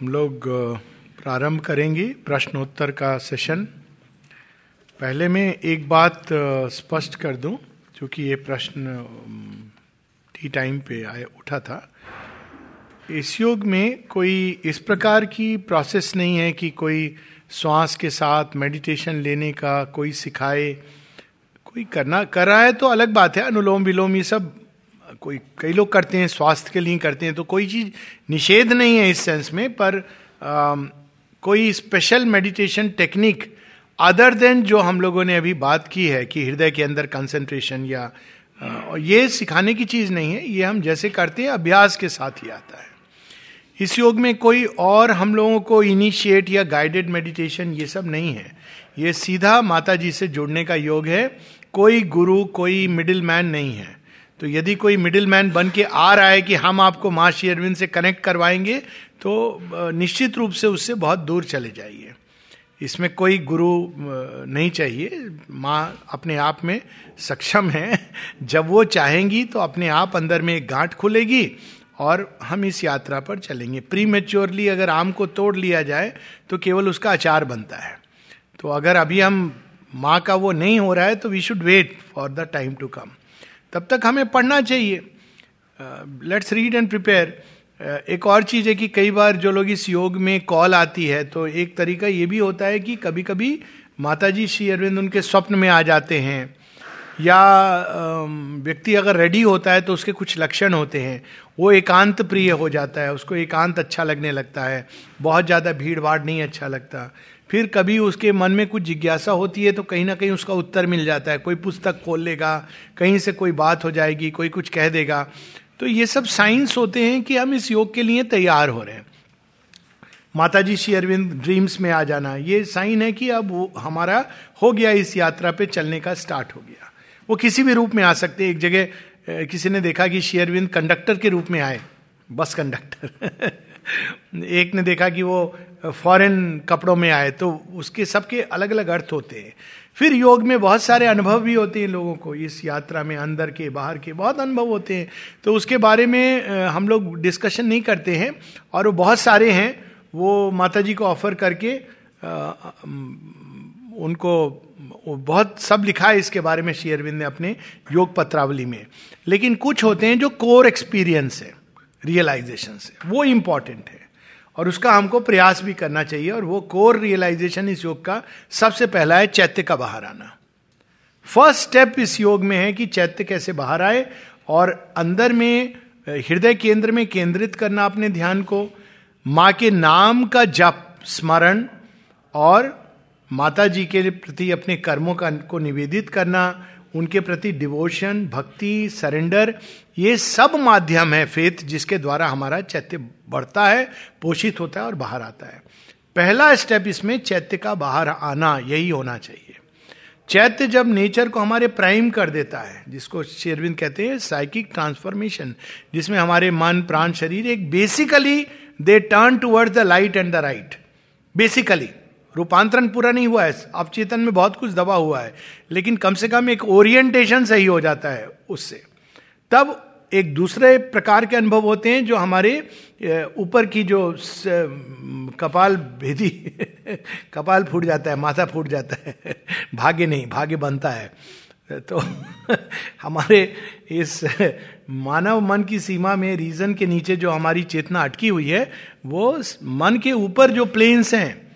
हम लोग प्रारंभ करेंगे प्रश्नोत्तर का सेशन। पहले मैं एक बात स्पष्ट कर दूँ, क्योंकि ये प्रश्न टी टाइम पे आया उठा था। इस योग में कोई इस प्रकार की प्रोसेस नहीं है कि कोई श्वास के साथ मेडिटेशन लेने का कोई सिखाए। कोई करना कर रहा है तो अलग बात है अनुलोम विलोम ये सब कोई कई लोग करते हैं स्वास्थ्य के लिए करते हैं तो कोई चीज़ निषेध नहीं है इस सेंस में पर आ, कोई special meditation technique other than जो हम लोगों ने अभी बात की है कि हृदय के अंदर कंसंट्रेशन या आ, ये सिखाने की चीज़ नहीं है ये हम जैसे करते हैं अभ्यास के साथ ही आता है। इस योग में कोई और हम लोगों को इनिशिएट या गाइडेड मेडिटेशन ये सब नहीं है। ये सीधा माता जी से जुड़ने का योग है कोई गुरु कोई मिडिल मैन नहीं है। तो यदि कोई मिडिल मैन बन के आ रहा है कि हम आपको माँ श्री अरविंद से कनेक्ट करवाएँगे तो निश्चित रूप से उससे बहुत दूर चले जाइए। इसमें कोई गुरु नहीं चाहिए। माँ अपने आप में सक्षम है। जब वो चाहेंगी तो अपने आप अंदर में एक गांठ खुलेगी और हम इस यात्रा पर चलेंगे। प्री मेच्योरली अगर आम को तोड़ लिया जाए तो केवल उसका अचार बनता है। तो अगर अभी हम माँ का वो नहीं हो रहा है तो we should wait for the time to come तब तक हमें पढ़ना चाहिए। लेट्स रीड एंड प्रिपेयर एक और चीज़ है कि कई बार जो लोग इस योग में कॉल आती है तो एक तरीका ये भी होता है कि कभी कभी माता जी श्री अरविंद उनके स्वप्न में आ जाते हैं, या व्यक्ति अगर रेडी होता है तो उसके कुछ लक्षण होते हैं। वो एकांत प्रिय हो जाता है, उसको एकांत अच्छा लगने लगता है। बहुत ज़्यादा भीड़ भाड़ नहीं अच्छा लगता। फिर कभी उसके मन में कुछ जिज्ञासा होती है तो कहीं ना कहीं उसका उत्तर मिल जाता है। कोई पुस्तक खोल लेगा, कहीं से कोई बात हो जाएगी, कोई कुछ कह देगा। तो ये सब साइंस होते हैं कि हम इस योग के लिए तैयार हो रहे हैं। माता जी श्री अरविंद ड्रीम्स में आ जाना। ये साइन है कि अब हमारा हो गया, इस यात्रा पे चलने का स्टार्ट हो गया। वो किसी भी रूप में आ सकते एक जगह किसी ने देखा कि श्री अरविंद कंडक्टर के रूप में आए। Bus conductor. एक ने देखा कि वो फॉरेन कपड़ों में आए तो उसके सबके अलग अलग अर्थ होते हैं। फिर योग में बहुत सारे अनुभव भी होते हैं लोगों को। इस यात्रा में अंदर के, बाहर के बहुत अनुभव होते हैं। तो उसके बारे में हम लोग डिस्कशन नहीं करते हैं, और वो बहुत सारे हैं, वो माता जी को ऑफ़र करके उनको बहुत सब लिखा है इसके बारे में शेयरविंद ने अपने योग पत्रावली में। लेकिन कुछ होते हैं जो कोर एक्सपीरियंस है रियलाइजेशन से। वो इंपॉर्टेंट है। और उसका हमको प्रयास भी करना चाहिए। और वो कोर रियलाइजेशन इस योग का सबसे पहला है चैत्य का बाहर आना। फ़र्स्ट स्टेप इस योग में है कि चैत्य कैसे बाहर आए और अंदर में, हृदय केंद्र में केंद्रित करना अपने ध्यान को। माँ के नाम का जप, स्मरण और माता जी के प्रति अपने कर्मों का को निवेदित करना उनके प्रति डिवोशन भक्ति सरेंडर ये सब माध्यम है फेथ जिसके द्वारा हमारा चैत्य बढ़ता है, पोषित होता है और बाहर आता है। पहला स्टेप इसमें चैत्य का बाहर आना, यही होना चाहिए। चैत्य जब नेचर को हमारे प्राइम कर देता है, जिसको शेरविंद कहते हैं साइकिक ट्रांसफॉर्मेशन जिसमें हमारे मन, प्राण, शरीर एक basically they turn toward the light and the right basically रूपांतरण पूरा नहीं हुआ है अब चेतन में बहुत कुछ दबा हुआ है, लेकिन कम से कम एक ओरिएंटेशन सही हो जाता है उससे। तब एक दूसरे प्रकार के अनुभव होते हैं जो हमारे ऊपर की जो कपाल भेदी, कपाल फूट जाता है, माथा फूट जाता है, भाग्य नहीं, भाग्य बनता है। तो हमारे इस मानव मन की सीमा में रीजन के नीचे जो हमारी चेतना अटकी हुई है, वो मन के ऊपर जो प्लेन्स हैं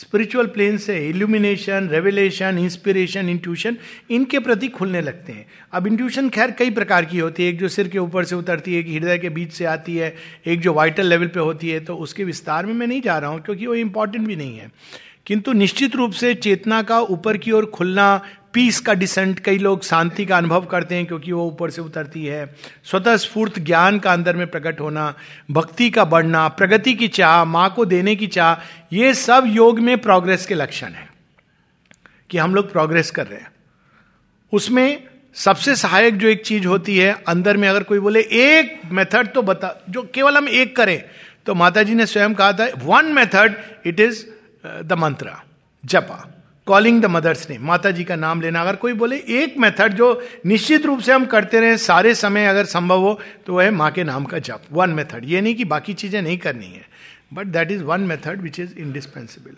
स्पिरिचुअल प्लेन से इल्यूमिनेशन रेवलेशन इंस्पिरेशन इंट्यूशन इनके प्रति खुलने लगते हैं। अब इंट्यूशन खैर कई प्रकार की होती है। एक जो सिर के ऊपर से उतरती है, एक हृदय के बीच से आती है, एक जो वाइटल लेवल पे होती है तो उसके विस्तार में मैं नहीं जा रहा हूँ, क्योंकि वो इंपॉर्टेंट भी नहीं है। किंतु निश्चित रूप से चेतना का ऊपर की ओर खुलना पीस का डिसेंट, कई लोग शांति का अनुभव करते हैं क्योंकि वो ऊपर से उतरती है। स्वतः स्फूर्त ज्ञान का अंदर में प्रकट होना, भक्ति का बढ़ना, प्रगति की चाह, माँ को देने की चाह, ये सब योग में प्रोग्रेस के लक्षण है कि हम लोग प्रोग्रेस कर रहे हैं। उसमें सबसे सहायक जो एक चीज़ होती है, अंदर में अगर कोई बोले, एक मेथड तो बता, जो केवल हम एक करें तो माता जी ने स्वयं कहा था one method it is the mantra जपा कॉलिंग द मदर्स ने माता जी का नाम लेना, अगर कोई बोले एक मेथड जो निश्चित रूप से हम करते रहे, सारे समय अगर संभव हो तो वह माँ के नाम का जप। वन मेथड ये नहीं कि बाकी चीज़ें नहीं करनी है but that is one method which is indispensable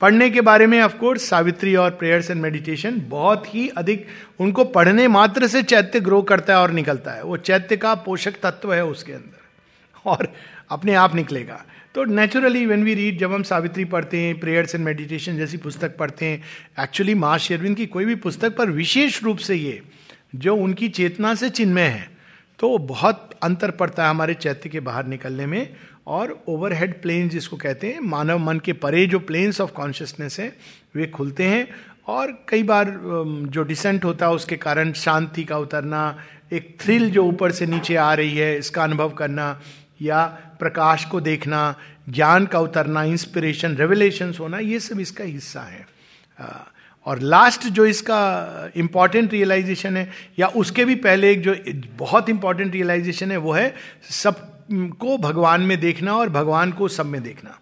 पढ़ने के बारे में ऑफकोर्स सावित्री और प्रेयर्स एंड मेडिटेशन बहुत ही अधिक, उनको पढ़ने मात्र से चैत्य ग्रो करता है और निकलता है। वो चैत्य का पोषक तत्व है उसके अंदर। और अपने आप निकलेगा। तो नेचुरली वेन वी रीड जब हम सावित्री पढ़ते हैं प्रेयर्स एंड मेडिटेशन जैसी पुस्तक पढ़ते हैं एक्चुअली माँ शेरविंद की कोई भी पुस्तक पर विशेष रूप से ये, जो उनकी चेतना से चिन्मय है तो बहुत अंतर पड़ता है हमारे चैत्य के बाहर निकलने में और ओवरहेड प्लेन्स जिसको कहते हैं, मानव मन के परे जो प्लेन्स ऑफ़ कॉन्शियसनेस है, वे खुलते हैं और कई बार जो डिसेंट होता है उसके कारण शांति का उतरना, एक थ्रिल जो ऊपर से नीचे आ रही है, इसका अनुभव करना या प्रकाश को देखना, ज्ञान का उतरना इंस्पिरेशन रेवलेशन होना, ये सब इसका हिस्सा है। और लास्ट जो इसका इंपॉर्टेंट रियलाइजेशन है, या उसके भी पहले एक जो बहुत इंपॉर्टेंट रियलाइजेशन है, वो है सबको भगवान में देखना और भगवान को सब में देखना।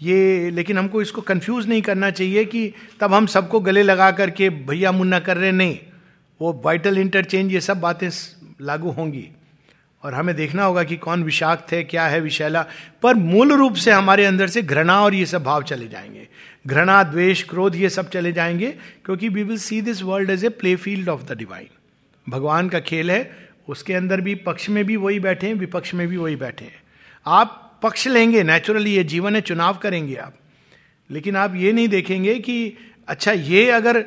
ये, लेकिन हमको इसको कंफ्यूज नहीं करना चाहिए कि तब हम सबको गले लगा करके, भैया मुन्ना कर रहे नहीं, वो वाइटल इंटरचेंज ये सब बातें लागू होंगी। और हमें देखना होगा कि कौन विषाक्त है, क्या है विशैला पर मूल रूप से हमारे अंदर से घृणा और ये सब भाव चले जाएँगे। घृणा, द्वेष, क्रोध, ये सब चले जाएँगे, क्योंकि we will see this world as a play field of the divine भगवान का खेल है, उसके अंदर भी पक्ष में भी वही बैठे हैं, विपक्ष में भी वही बैठे हैं। आप पक्ष लेंगे नेचुरली ये जीवन है, चुनाव करेंगे आप। लेकिन आप ये नहीं देखेंगे कि अच्छा ये अगर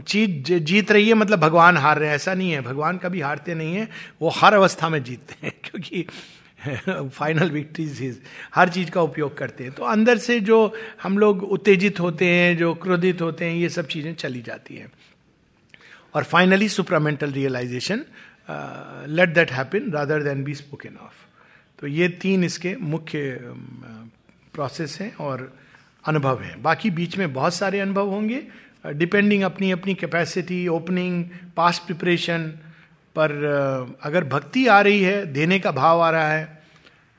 चीज़ जीत रही है मतलब भगवान हार रहे हैं। ऐसा नहीं है। भगवान कभी हारते नहीं है। वो हर अवस्था में जीतते हैं, क्योंकि फाइनल विक्ट्रीज इज़ हर चीज़ का उपयोग करते हैं। तो अंदर से जो हम लोग उत्तेजित होते हैं, जो क्रोधित होते हैं, ये सब चीज़ें चली जाती हैं। और finally supramental realization let that happen rather than be spoken of तो ये तीन इसके मुख्य प्रोसेस हैं और अनुभव हैं। बाकी बीच में बहुत सारे अनुभव होंगे। डिपेंडिंग uh, अपनी अपनी कैपेसिटी ओपनिंग पास्ट प्रिपरेशन पर uh, अगर भक्ति आ रही है देने का भाव आ रहा है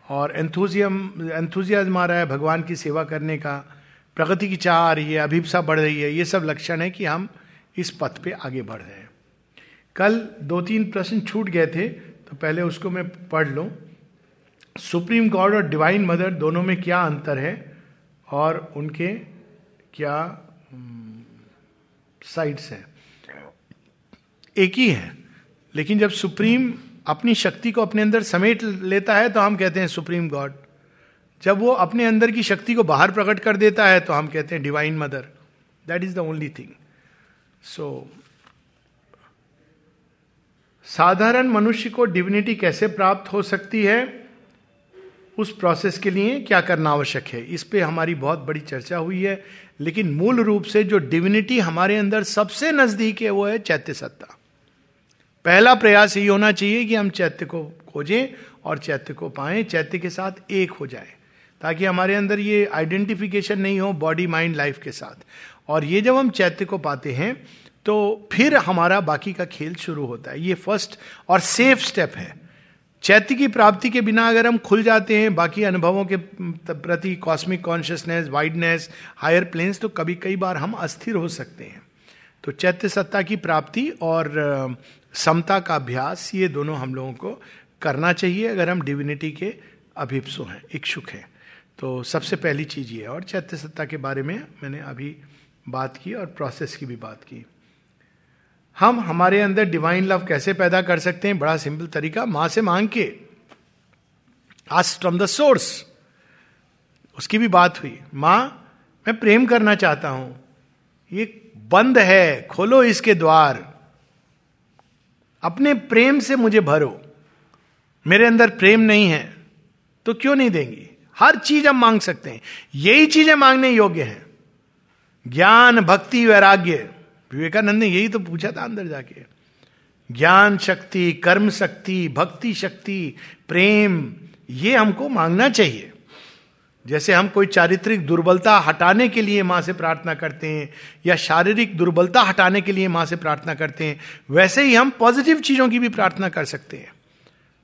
और एंथुजियम एंथुजियाज्म आ रहा है भगवान की सेवा करने का प्रगति की चाह आ रही है अभिप्सा बढ़ रही है ये सब लक्षण है कि हम इस पथ पे आगे बढ़ रहे हैं। कल दो तीन प्रश्न छूट गए थे तो पहले उसको मैं पढ़ लूँ। सुप्रीम गॉड और डिवाइन मदर दोनों में क्या अंतर है और उनके क्या साइड्स हैं। एक ही है। लेकिन जब सुप्रीम अपनी शक्ति को अपने अंदर समेट लेता है तो हम कहते हैं सुप्रीम गॉड। जब वो अपने अंदर की शक्ति को बाहर प्रकट कर देता है तो हम कहते हैं divine mother. That is the only thing so साधारण मनुष्य को डिविनिटी कैसे प्राप्त हो सकती है? उस प्रोसेस के लिए क्या करना आवश्यक है? इस पर हमारी बहुत बड़ी चर्चा हुई है, लेकिन मूल रूप से जो डिविनिटी हमारे अंदर सबसे नज़दीक है, वो है चैत्य सत्ता। पहला प्रयास यही होना चाहिए कि हम चैत्य को खोजें और चैत्य को पाएँ, चैत्य के साथ एक हो जाए, ताकि हमारे अंदर ये आइडेंटिफिकेशन नहीं हो बॉडी माइंड लाइफ के साथ। और ये जब हम चैत्य को पाते हैं तो फिर हमारा बाकी का खेल शुरू होता है। ये फ़र्स्ट और सेफ़ स्टेप है। चैत्य की प्राप्ति के बिना अगर हम खुल जाते हैं, बाकी अनुभवों के प्रति cosmic consciousness wideness higher planes तो कभी कई बार हम अस्थिर हो सकते हैं। तो चैत्य सत्ता की प्राप्ति और समता का अभ्यास, ये दोनों हम लोगों को करना चाहिए अगर हम डिविनिटी के अभिप्सु हैं, इच्छुक हैं। तो सबसे पहली चीज़ ये और चैत्य सत्ता के बारे में मैंने अभी बात की और प्रोसेस की भी बात की। हम हमारे अंदर डिवाइन लव कैसे पैदा कर सकते हैं? बड़ा सिंपल तरीका, माँ से मांग के। आज फ्रॉम द सोर्स उसकी भी बात हुई। माँ, मैं प्रेम करना चाहता हूँ। ये बंद है, खोलो इसके द्वार। अपने प्रेम से मुझे भरो। मेरे अंदर प्रेम नहीं है तो क्यों नहीं देंगी? हर चीज़ हम मांग सकते हैं। यही चीज़ें मांगने योग्य हैं। ज्ञान, भक्ति, वैराग्य। विवेकानंद ने यही तो पूछा था अंदर जाके। ज्ञान शक्ति कर्म शक्ति भक्ति शक्ति प्रेम ये हमको मांगना चाहिए। जैसे हम कोई चारित्रिक दुर्बलता हटाने के लिए माँ से प्रार्थना करते हैं या शारीरिक दुर्बलता हटाने के लिए माँ से प्रार्थना करते हैं वैसे ही हम पॉजिटिव चीज़ों की भी प्रार्थना कर सकते हैं।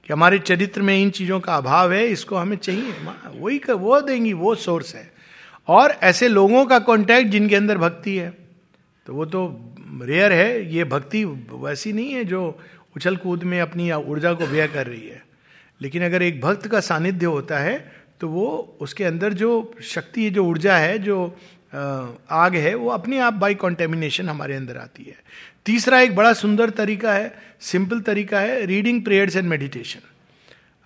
कि हमारे चरित्र में इन चीज़ों का अभाव है इसको हमें चाहिए। वही कर, वो देंगी वो सोर्स है। और ऐसे लोगों का कॉन्टैक्ट जिनके अंदर भक्ति है। तो वो तो रेयर है, ये भक्ति वैसी नहीं है जो उछल कूद में अपनी ऊर्जा को व्यय कर रही है। लेकिन अगर एक भक्त का सानिध्य होता है तो वो उसके अंदर जो शक्ति, जो ऊर्जा है, जो आग है, वो अपने आप बाई कॉन्टेमिनेशन हमारे अंदर आती है। तीसरा एक बड़ा सुंदर तरीका है सिंपल तरीका है रीडिंग प्रेयर्स एंड मेडिटेशन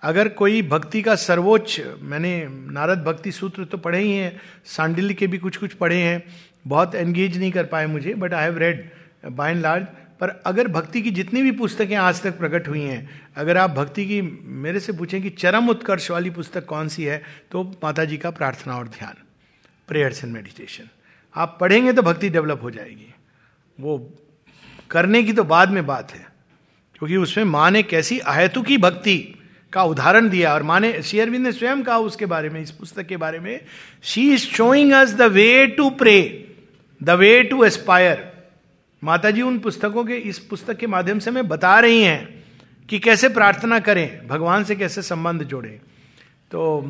अगर कोई भक्ति का सर्वोच्च, मैंने नारद भक्ति सूत्र तो पढ़े ही हैं, सांडिल्य के भी कुछ कुछ पढ़े हैं बहुत एंगेज नहीं कर पाए मुझे but I have read by and large पर अगर भक्ति की जितनी भी पुस्तकें आज तक प्रकट हुई हैं, अगर आप भक्ति की, मेरे से पूछें कि चरम उत्कर्ष वाली पुस्तक कौन सी है तो माता जी का प्रार्थना और ध्यान प्रेयर्स एंड मेडिटेशन आप पढ़ेंगे तो भक्ति डेवलप हो जाएगी। वो करने की तो बाद में बात है, क्योंकि उसमें माँ ने कैसी अहेतु की भक्ति का उदाहरण दिया, और माने शेयरविंद ने स्वयं कहा उसके बारे में, इस पुस्तक के बारे में she is showing us the way to pray the way to aspire माता जी उन पुस्तकों के इस पुस्तक के माध्यम से हमें बता रही हैं कि कैसे प्रार्थना करें भगवान से कैसे संबंध जोड़े। तो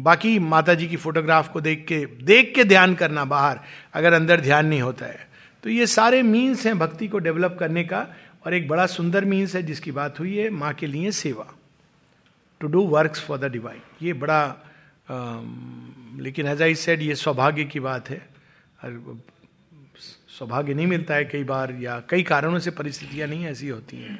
बाकी माता जी की फोटोग्राफ को देख के देख के ध्यान करना बाहर अगर अंदर ध्यान नहीं होता है। तो ये सारे मीन्स हैं भक्ति को डेवलप करने का और एक बड़ा सुंदर मीन्स है जिसकी बात हुई है माँ के लिए सेवा। To do work for the divine ये बड़ा आ, लेकिन एज आई सेड ये सौभाग्य की बात है। सौभाग्य नहीं मिलता है कई बार या कई कारणों से परिस्थितियाँ नहीं ऐसी होती हैं।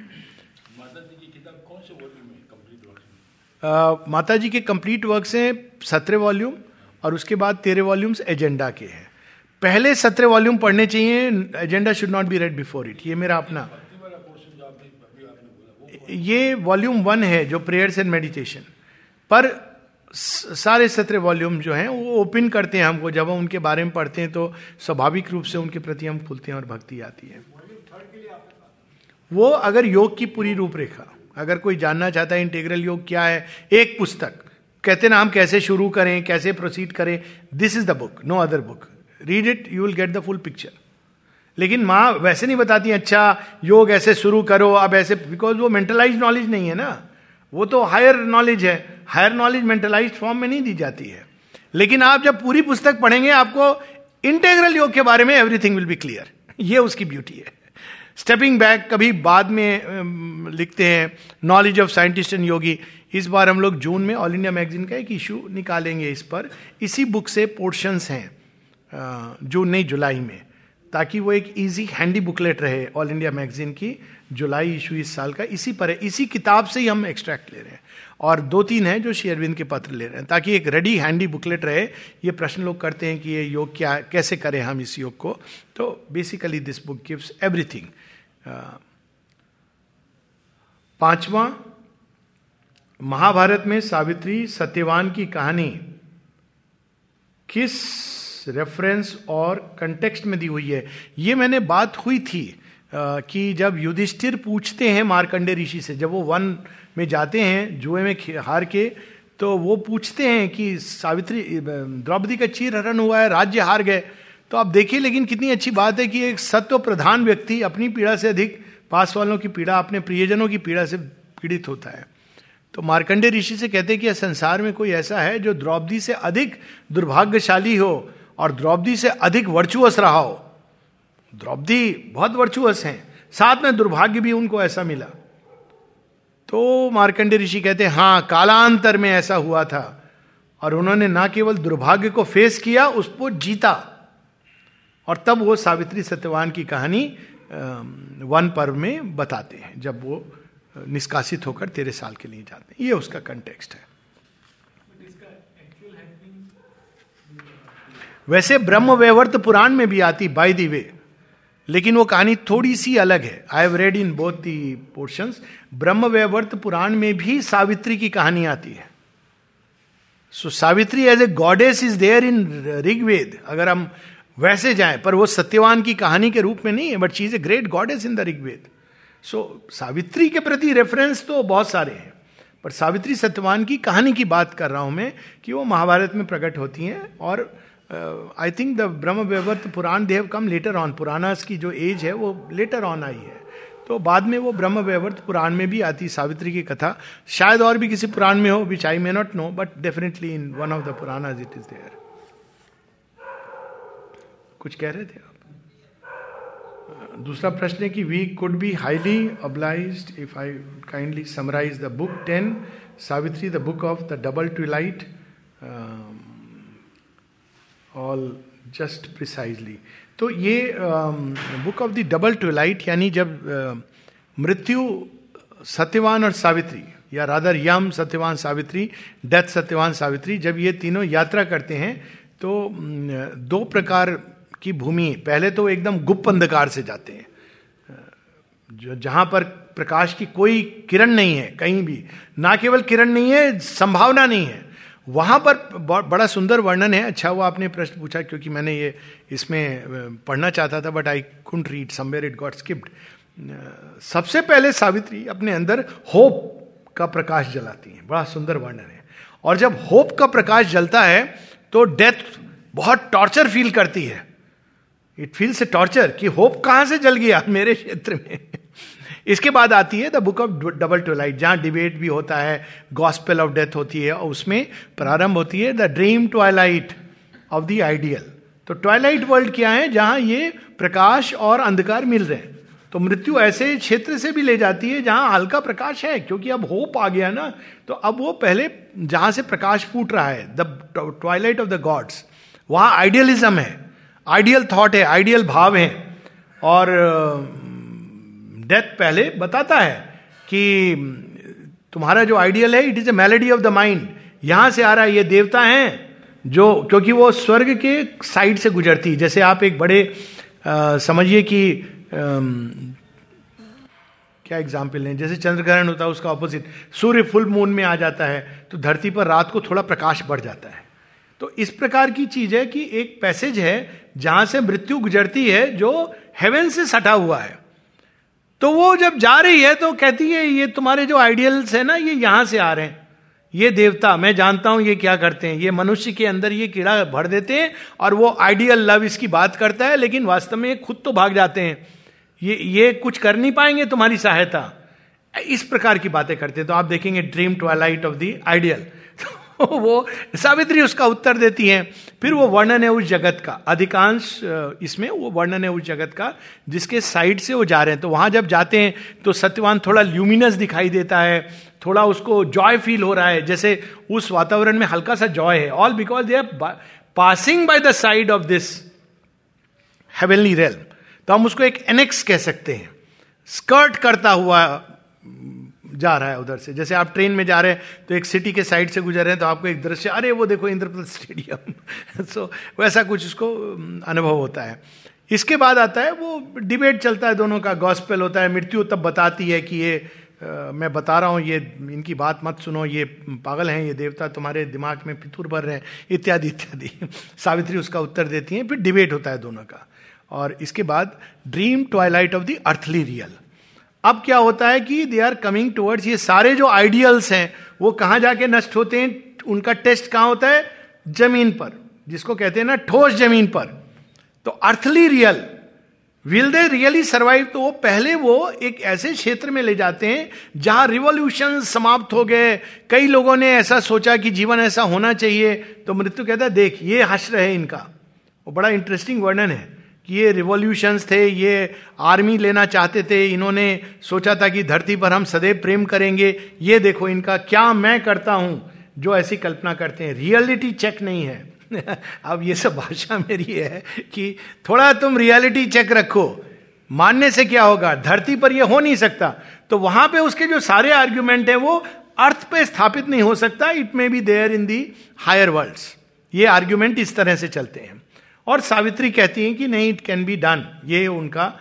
माता जी के कंप्लीट वर्क से सत्रह वॉल्यूम और उसके बाद तेरह वॉल्यूम्स एजेंडा के हैं। पहले सत्रह वॉल्यूम पढ़ने चाहिए agenda should not be read before it ये मेरा अपना। ये वॉल्यूम वन है जो प्रेयर्स एंड मेडिटेशन पर सारे सत्रह वॉल्यूम जो हैं, वो ओपन करते हैं हमको। जब हम उनके बारे में पढ़ते हैं तो स्वाभाविक रूप से उनके प्रति हम खुलते हैं और भक्ति आती है। वो अगर योग की पूरी रूपरेखा, अगर कोई जानना चाहता है इंटेग्रल योग क्या है, एक पुस्तक, कहते ना, हम कैसे शुरू करें, कैसे प्रोसीड करें this is the book no other book read it you will get the full picture लेकिन माँ वैसे नहीं बताती अच्छा योग ऐसे शुरू करो, अब ऐसे बिकॉज़ वो मेंटलाइज नॉलेज नहीं है ना। वो तो हायर नॉलेज है। हायर नॉलेज मेंटलाइज फॉर्म में नहीं दी जाती है। लेकिन आप जब पूरी पुस्तक पढ़ेंगे, आपको इंटेग्रल योग के बारे में एवरीथिंग विल बी क्लियर ये उसकी ब्यूटी है। स्टेपिंग बैक कभी बाद में लिखते हैं knowledge of scientist and yogi इस बार हम लोग जून में ऑल इंडिया मैगजीन का एक इशू निकालेंगे इस पर। इसी बुक से पोर्शंस हैं जून, नहीं, जुलाई में। ताकि वो एक इजी हैंडी बुकलेट रहे ऑल इंडिया मैगजीन की। जुलाई इशू इस साल का, इसी पर है, इसी किताब से ही हम एक्सट्रैक्ट ले रहे हैं। और दो तीन हैं जो शेयरविंद के पत्र ले रहे हैं, ताकि एक रेडी हैंडी बुकलेट रहे। ये प्रश्न लोग करते हैं कि ये योग क्या, कैसे करें हम इस योग को। तो basically this book gives everything पांचवा, महाभारत में सावित्री सत्यवान की कहानी किस रेफरेंस और कंटेक्स्ट में दी हुई है? ये मैंने बात हुई थी कि जब युधिष्ठिर पूछते हैं मार्कंडे ऋषि से, जब वो वन में जाते हैं, जुए में हार के तो वो पूछते हैं कि सावित्री द्रौपदी का चीर हरण हुआ है, राज्य हार गए। तो आप देखिए, लेकिन कितनी अच्छी बात है कि एक सत्व प्रधान व्यक्ति अपनी पीड़ा से अधिक पास वालों की पीड़ा, अपने प्रियजनों की पीड़ा से पीड़ित होता है। तो मार्कंडे ऋषि से कहते हैं कि संसार में कोई ऐसा है जो द्रौपदी से अधिक दुर्भाग्यशाली हो और द्रौपदी से अधिक वर्चुअस रहा हो। द्रौपदी बहुत वर्चुअस हैं। साथ में दुर्भाग्य भी उनको ऐसा मिला। तो मार्कंडे ऋषि कहते, हैं हाँ कालांतर में ऐसा हुआ था और उन्होंने ना केवल दुर्भाग्य को फेस किया, उसको जीता। और तब वो सावित्री सत्यवान की कहानी वन पर्व में बताते हैं, जब वो निष्कासित होकर तेरे साल के लिए जाते हैं। ये उसका कंटेक्स्ट है। वैसे ब्रह्म वैवर्त पुराण में भी आती, बाय दी वे लेकिन वो कहानी थोड़ी सी अलग है। I have read in both the portion Brahma Vaivarta Purana में भी सावित्री की कहानी आती है। So Savitri as a goddess is there in Rigveda, अगर हम वैसे जाएँ, पर वो सत्यवान की कहानी के रूप में नहीं है but she is a great goddess in the Rigveda. So Savitri के प्रति रेफरेंस तो बहुत सारे हैं, पर सावित्री सत्यवान की कहानी की बात कर रहा हूँ मैं कि वो महाभारत में प्रकट होती हैं और I think the Brahma Vaivarta Purana Dev come later on Puranas की जो एज है वो लेटर ऑन आई है तो बाद में वो ब्रह्म व्यवर्त पुराण में भी आती सावित्री की कथा। शायद और भी किसी पुराण में हो which I may not know but definitely in one of the Purana it is there कुछ कह रहे थे आप? दूसरा प्रश्न है कि we could be highly oblige if I kindly summarise the book ten Savitri the book of the double twilight all just precisely तो ये book of the double twilight यानी जब uh, मृत्यु सत्यवान और सावित्री या राधर यम सत्यवान सावित्री डेथ सत्यवान सावित्री जब ये तीनों यात्रा करते हैं तो दो प्रकार की भूमि पहले तो एकदम गुप्त अंधकार से जाते हैं। जो जहाँ पर प्रकाश की कोई किरण नहीं है कहीं भी ना केवल किरण नहीं है संभावना नहीं है वहाँ पर बड़ा सुंदर वर्णन है। अच्छा वो आपने प्रश्न पूछा क्योंकि मैंने ये इसमें पढ़ना चाहता था but I couldn't read somewhere it got skipped सबसे पहले सावित्री अपने अंदर होप का प्रकाश जलाती है। बड़ा सुंदर वर्णन है। और जब होप का प्रकाश जलता है तो डेथ बहुत टॉर्चर फील करती है। इट फील्स ए टॉर्चर कि होप कहाँ से जल गया? मेरे क्षेत्र में। इसके बाद आती है the book of double twilight, जहाँ डिबेट भी होता है, गॉस्पेल ऑफ़ डेथ होती है, और उसमें प्रारंभ होती है the dream twilight of the ideal. तो ट्वाइलाइट वर्ल्ड क्या है, जहाँ ये प्रकाश और अंधकार मिल रहे हैं। तो मृत्यु ऐसे क्षेत्र से भी ले जाती है जहाँ हल्का प्रकाश है, क्योंकि अब होप आ गया ना तो अब वो पहले जहाँ से प्रकाश फूट रहा है, the twilight of the gods, वहाँ आइडियलिज्म है, आइडियल थॉट है, आइडियल भाव है, और डेथ पहले बताता है कि तुम्हारा जो आइडियल है it is a malady of the mind यहाँ से आ रहा है, ये देवता हैं जो, क्योंकि वो स्वर्ग के साइड से गुजरती। जैसे आप एक बड़े समझिए कि क्या एग्ज़ाम्पल है जैसे चंद्रग्रहण होता है, उसका ऑपोजिट सूर्य फुल मून में आ जाता है तो धरती पर रात को थोड़ा प्रकाश बढ़ जाता है। तो इस प्रकार की चीज़ है कि एक पैसेज है, जहाँ से मृत्यु गुजरती है, जो हेवन से सटा हुआ है। तो वो जब जा रही है तो कहती है, ये तुम्हारे जो आइडियल्स है ना, ये यहाँ से आ रहे हैं। ये देवता, मैं जानता हूँ ये क्या करते हैं। ये मनुष्य के अंदर ये कीड़ा भर देते हैं और वो आइडियल लव इसकी बात करता है, लेकिन वास्तव में खुद तो भाग जाते हैं। ये ये कुछ कर नहीं पाएँगे तुम्हारी सहायता। इस प्रकार की बातें करते हैं। तो आप देखेंगे dream twilight of the ideal. वो सावित्री उसका उत्तर देती हैं। फिर वो वर्णन है उस जगत का। अधिकांश इसमें वो वर्णन है उस जगत का, जिसके साइड से वो जा रहे हैं। तो वहाँ जब जाते हैं तो सत्यवान थोड़ा ल्यूमिनस दिखाई देता है, थोड़ा उसको जॉय फील हो रहा है। जैसे उस वातावरण में हल्का सा जॉय है all because they are passing by the side of this heavenly rail तो हम उसको एक एनेक्स कह सकते हैं। स्कर्ट करता हुआ जा रहा है उधर से। जैसे आप ट्रेन में जा रहे हैं तो एक सिटी के साइड से गुजर रहे हैं तो आपको एक दृश्य अरे वो देखो इंद्रप्रस्थ स्टेडियम। सो वैसा कुछ उसको अनुभव होता है। इसके बाद आता है वो डिबेट चलता है दोनों का गॉस्पेल होता है मृत्यु तब बताती है कि ये आ, मैं बता रहा हूँ ये इनकी बात मत सुनो ये पागल हैं ये देवता तुम्हारे दिमाग में पितुर भर रहे हैं इत्यादि इत्यादि। सावित्री उसका उत्तर देती हैं फिर डिबेट होता है दोनों का। और इसके बाद dream twilight of the earthly real. अब क्या होता है कि दे आर कमिंग टुवर्ड्स ये सारे जो आइडियल्स हैं, वो कहाँ जाके नष्ट होते हैं? उनका टेस्ट कहाँ होता है? ज़मीन पर, जिसको कहते हैं ना ठोस ज़मीन पर। तो earthly real will they really survive तो वो पहले वो एक ऐसे क्षेत्र में ले जाते हैं, जहाँ रिवोल्यूशन समाप्त हो गए। कई लोगों ने ऐसा सोचा कि जीवन ऐसा होना चाहिए तो मृत्यु कहता है, देख, ये हश्र है इनका। वो बड़ा इंटरेस्टिंग वर्णन है। ये रिवॉल्यूशंस थे, ये आर्मी लेना चाहते थे, इन्होंने सोचा था कि धरती पर हम सदैव प्रेम करेंगे। ये देखो इनका क्या मैं करता हूँ, जो ऐसी कल्पना करते हैं। रियलिटी चेक नहीं है। अब ये सब भाषा मेरी है कि थोड़ा तुम रियलिटी चेक रखो। मानने से क्या होगा? धरती पर यह हो नहीं सकता। तो वहाँ पे उसके जो सारे आर्ग्यूमेंट है, वो अर्थ पे स्थापित नहीं हो सकता। It may be there in the higher world ये आर्ग्यूमेंट इस तरह से चलते हैं। और सावित्री कहती हैं कि नहीं इट कैन बी डन ये उनका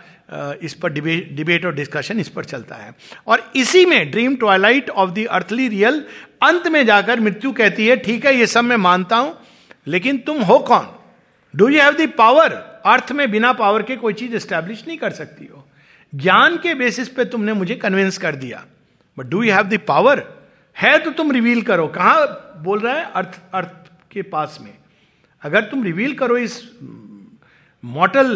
इस पर डिबेट डिबेट और डिस्कशन इस पर चलता है। और इसी में dream twilight of the earthly real अंत में जाकर मृत्यु कहती है, ठीक है, ये सब मैं मानता हूँ, लेकिन तुम हो कौन? Do you have the power earth में बिना पावर के कोई चीज़ एस्टेब्लिश नहीं कर सकती हो। ज्ञान के बेसिस पे तुमने मुझे कन्विंस कर दिया। But do you have the power है तो तुम रिवील करो। कहा बोल रहा है? अर्थ अर्थ के पास में। अगर तुम रिवील करो इस मॉटल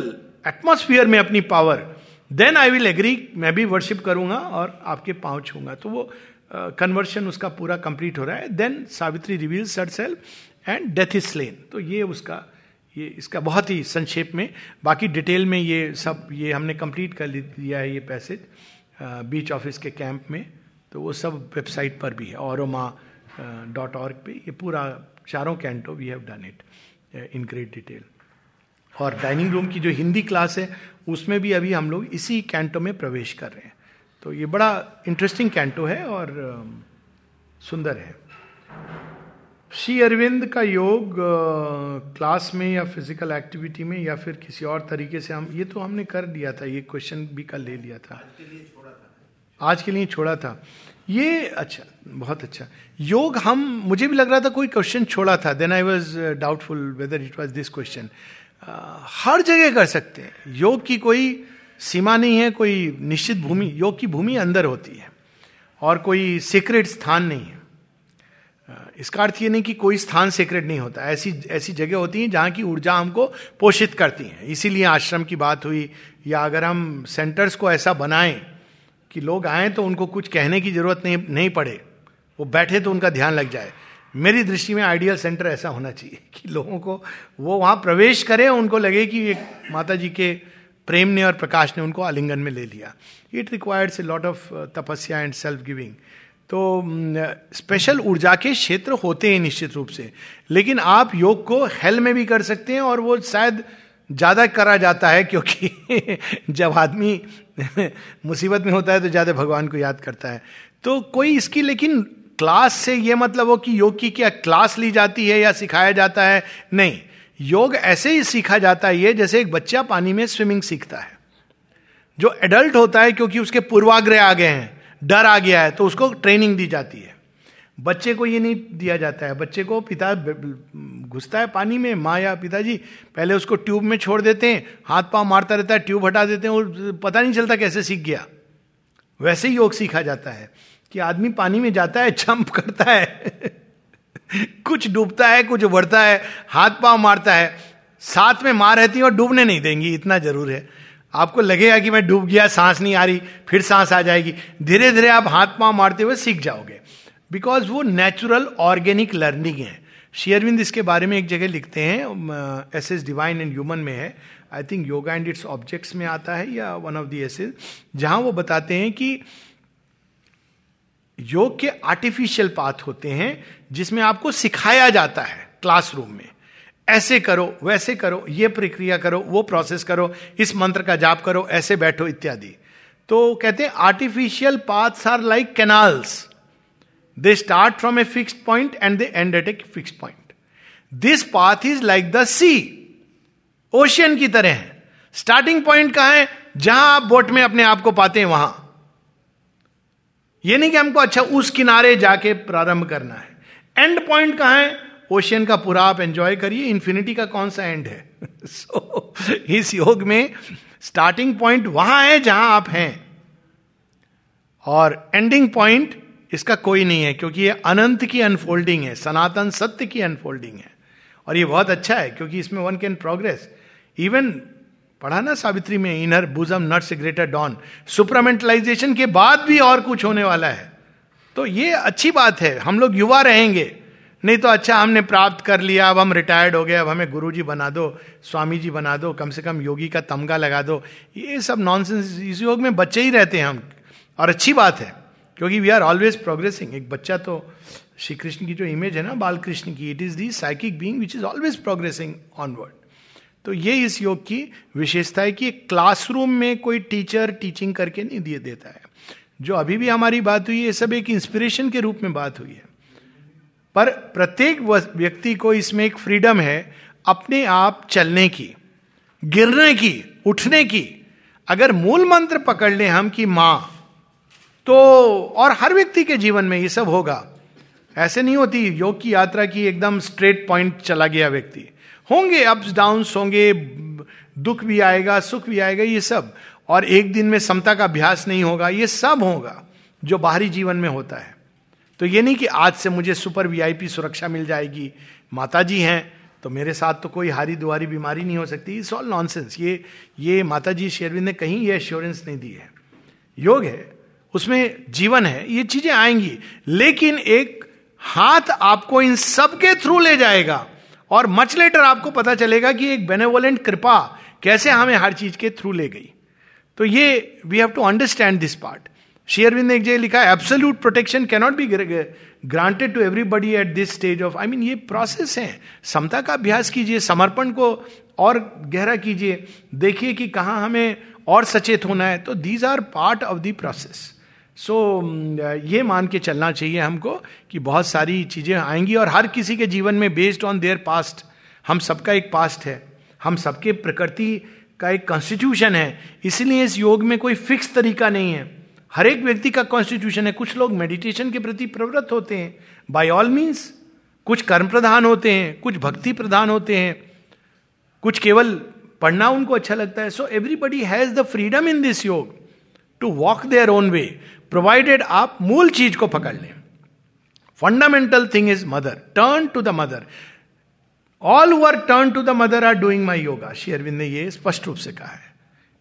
एटमोस्फियर में अपनी power then I will agree मैं भी वर्शिप करूँगा और आपके पाँव छूँगा तो वो कन्वर्शन uh, उसका पूरा कंप्लीट हो रहा है। Then Savitri reveal herself and death is slain तो ये उसका ये इसका बहुत ही संक्षेप में बाकी डिटेल में ये सब ये हमने कंप्लीट कर दिया है ये पैसेज बीच ऑफ़िस के कैंप में। तो वो सब वेबसाइट पर भी है और डॉट ऑर्ग पे। ये पूरा चारों canto we have done it in great detail और डाइनिंग रूम की जो हिंदी क्लास है उसमें भी अभी हम लोग इसी कैंटो में प्रवेश कर रहे हैं। तो ये बड़ा इंटरेस्टिंग कैंटो है और uh, सुंदर है। श्री अरविंद का योग क्लास में या फ़िज़िकल एक्टिविटी में या फिर किसी और तरीके से हम ये तो हमने कर दिया था ये क्वेश्चन भी कल ले लिया था। आज के लिए छोड़ा था। ये अच्छा बहुत अच्छा। योग हम, मुझे भी लग रहा था कोई क्वेश्चन छोड़ा था। Then I was doubtful whether it was this question हर जगह कर सकते हैं। योग की कोई सीमा नहीं है, कोई निश्चित भूमि, योग की भूमि अंदर होती है और कोई सीक्रेट स्थान नहीं है। इसका अर्थ ये नहीं कि कोई स्थान सीक्रेट नहीं होता। ऐसी ऐसी जगह होती हैं जहाँ की ऊर्जा हमको पोषित करती हैं। इसीलिए आश्रम की बात हुई या अगर हम सेंटर्स को ऐसा बनाएँ कि लोग आए तो उनको कुछ कहने की ज़रूरत नहीं नहीं पड़े। वो बैठे तो उनका ध्यान लग जाए। मेरी दृष्टि में आइडियल सेंटर ऐसा होना चाहिए कि लोगों को वो वहाँ प्रवेश करें, उनको लगे कि एक माता जी के प्रेम ने और प्रकाश ने उनको आलिंगन में ले लिया। It requires a lot of tapasya and self giving तो स्पेशल ऊर्जा के क्षेत्र होते हैं निश्चित रूप से। लेकिन आप योग को हेल में भी कर सकते हैं और वो शायद ज़्यादा करा जाता है क्योंकि जब आदमी मुसीबत में होता है तो ज़्यादा भगवान को याद करता है। तो कोई इसकी लेकिन क्लास से यह मतलब हो कि योग की क्या क्लास ली जाती है या सिखाया जाता है? नहीं। योग ऐसे ही सीखा जाता है जैसे एक बच्चा पानी में स्विमिंग सीखता है। जो एडल्ट होता है क्योंकि उसके पूर्वाग्रह आ गए हैं, डर आ गया है तो उसको ट्रेनिंग दी जाती है। बच्चे को ये नहीं दिया जाता है। बच्चे को पिता घुसता है पानी में, माँ या पिताजी पहले उसको ट्यूब में छोड़ देते हैं, हाथ पाँव मारता रहता है, ट्यूब हटा देते हैं, और पता नहीं चलता कैसे सीख गया। वैसे ही योग सीखा जाता है। कि आदमी पानी में जाता है जंप करता है, कुछ डूबता है, कुछ उभरता है, हाथ पाँव मारता है, साथ में माँ रहती है और डूबने नहीं देंगी, इतना ज़रूर है। आपको लगेगा कि मैं डूब गया, सांस नहीं आ रही, फिर सांस आ जाएगी। धीरे धीरे आप हाथ पाँव मारते हुए सीख जाओगे। बिकॉज़ वो नेचुरल ऑर्गेनिक लर्निंग है। शेयरविंद इसके बारे में एक जगह लिखते हैं as as divine and human में है। I think yoga and its objects में आता है या वन ऑफ़ दी एसेज जहाँ वो बताते हैं कि योग के आर्टिफिशियल पाथ होते हैं, जिसमें आपको सिखाया जाता है क्लासरूम में। ऐसे करो, वैसे करो, ये प्रक्रिया करो, वो प्रोसेस करो, इस मंत्र का जाप करो, ऐसे बैठो इत्यादि। तो कहते हैं artificial paths are like canals they start from a fix point and they end at a fix point this path is like the sea ocean की तरह है। स्टार्टिंग पॉइंट कहा है? जहाँ आप बोट में अपने आप को पाते हैं, वहाँ। यह नहीं कि हमको अच्छा उस किनारे जाके प्रारंभ करना है। एंड पॉइंट कहाँ है? ओशियन का पूरा आप एंजॉय करिए। इन्फिनिटी का कौन सा एंड है? सो so, इस योग में स्टार्टिंग पॉइंट वहाँ है जहाँ आप हैं। और एंडिंग पॉइंट इसका कोई नहीं है क्योंकि ये अनंत की अनफोल्डिंग है। सनातन सत्य की अनफोल्डिंग है। और ये बहुत अच्छा है क्योंकि इसमें वन कैन प्रोग्रेस इवन पढ़ा ना सावित्री में, inner bosom nuts greater dawn. Supermentalisation के बाद भी और कुछ होने वाला है। तो ये अच्छी बात है, हम लोग युवा रहेंगे। नहीं तो अच्छा हमने प्राप्त कर लिया, अब हम रिटायर्ड हो गए, अब हमें गुरु जी बना दो स्वामी जी बना दो, कम से कम योगी का तमगा लगा दो। ये सब नॉनसेंस इस योग में बच्चे ही रहते हैं हम। और अच्छी बात है, क्योंकि वी आर ऑलवेज प्रोग्रेसिंग एक बच्चा तो श्री कृष्ण की जो इमेज है ना बाल कृष्ण की it is the psychic being which is always progressing onward तो ये इस योग की विशेषता है कि क्लासरूम में कोई टीचर टीचिंग करके नहीं दिए देता है। जो अभी भी हमारी बात हुई है सब एक इंस्पिरेशन के रूप में बात हुई है। पर प्रत्येक व्यक्ति को इसमें एक फ्रीडम है अपने आप चलने की, गिरने की, उठने की। अगर मूल मंत्र पकड़ लें हम कि माँ तो और हर व्यक्ति के जीवन में ये सब होगा। ऐसे नहीं होती, योग की यात्रा की एकदम स्ट्रेट पॉइंट चला गया व्यक्ति। होंगे अप्स डाउन होंगे, दुख भी आएगा, सुख भी आएगा, ये सब। और एक दिन में समता का अभ्यास नहीं होगा, ये सब होगा जो बाहरी जीवन में होता है। तो ये नहीं कि आज से मुझे सुपर वीआईपी सुरक्षा मिल जाएगी माता जी हैं तो मेरे साथ तो कोई हारी दुआरी बीमारी नहीं हो सकती। इट्स ऑल नॉनसेंस ये ये माता जी शेरविंद ने कहीं ये एश्योरेंस नहीं दी है। योग है, उसमें जीवन है, ये चीज़ें आएँगी, लेकिन एक हाथ आपको इन सब के थ्रू ले जाएगा। और मच लेटर आपको पता चलेगा कि एक बेनेवोलेंट कृपा कैसे हमें हर चीज़ के थ्रू ले गई। तो ये we have to understand this part शेयरविंद ने एक जगह लिखा absolute protection cannot be granted to everybody at this stage of I mean ये प्रोसेस है। समता का अभ्यास कीजिए, समर्पण को और गहरा कीजिए। देखिए कि कहाँ हमें और सचेत होना है। तो these are part of the process so so, ये मान के चलना चाहिए हमको कि बहुत सारी चीज़ें आएँगी और हर किसी के जीवन में बेस्ड ऑन देयर पास्ट हम सबका एक पास्ट है। हम सबके प्रकृति का एक कॉन्स्टिट्यूशन है। इसलिए इस योग में कोई फिक्स तरीका नहीं है। हर एक व्यक्ति का कॉन्स्टिट्यूशन है। कुछ लोग मेडिटेशन के प्रति प्रवृत्त होते हैं। बाय ऑल मीन्स कुछ कर्म प्रधान होते हैं कुछ भक्ति प्रधान होते हैं। कुछ केवल पढ़ना उनको अच्छा लगता है। So everybody has the freedom in this yoga to walk their own way provided आप मूल चीज़ को पकड़ लें। Fundamental thing is mother turn to the mother all are turn to the mother are doing my yoga Shri Aurobindo ने यह स्पष्ट रूप से कहा है।